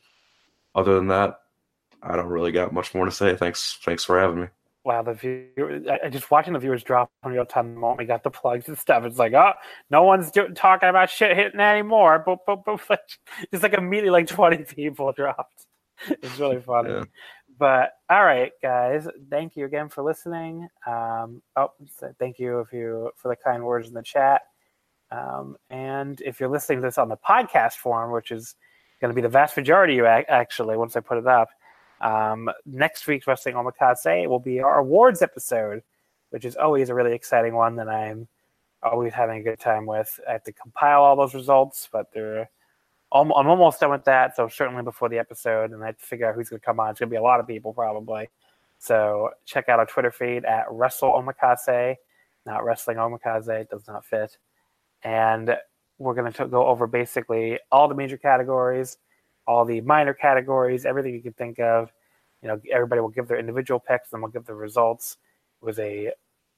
Other than that, I don't really got much more to say. Thanks. Thanks for having me. Wow, the view. I, I just watching the viewers drop in real time the moment we got the plugs and stuff. It's like, oh, no one's do- talking about shit hitting anymore. But, but, but, just like immediately, like twenty people dropped. It's really funny. Yeah. But all right, guys, thank you again for listening. Um, oh, so thank you if you for the kind words in the chat. Um, and if you're listening to this on the podcast form, which is going to be the vast majority of you ac- actually once I put it up, um, next week's Wrestling Omakase will be our awards episode, which is always a really exciting one that I'm always having a good time with. I have to compile all those results, but they're I'm almost done with that, so certainly before the episode, and I have to figure out who's going to come on. It's going to be a lot of people probably. So check out our Twitter feed at Wrestle Omakase, not Wrestling Omakase. It does not fit. And we're going to go over basically all the major categories, all the minor categories, everything you can think of. You know, everybody will give their individual picks, and we'll give the results. It was a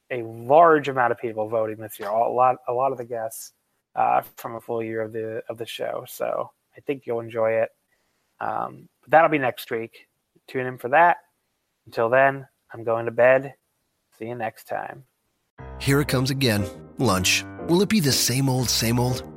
a large amount of people voting this year. A lot, a lot of the guests uh, from a full year of the of the show. So I think you'll enjoy it. Um, but that'll be next week. Tune in for that. Until then, I'm going to bed. See you next time. Here it comes again. Lunch. Will it be the same old, same old?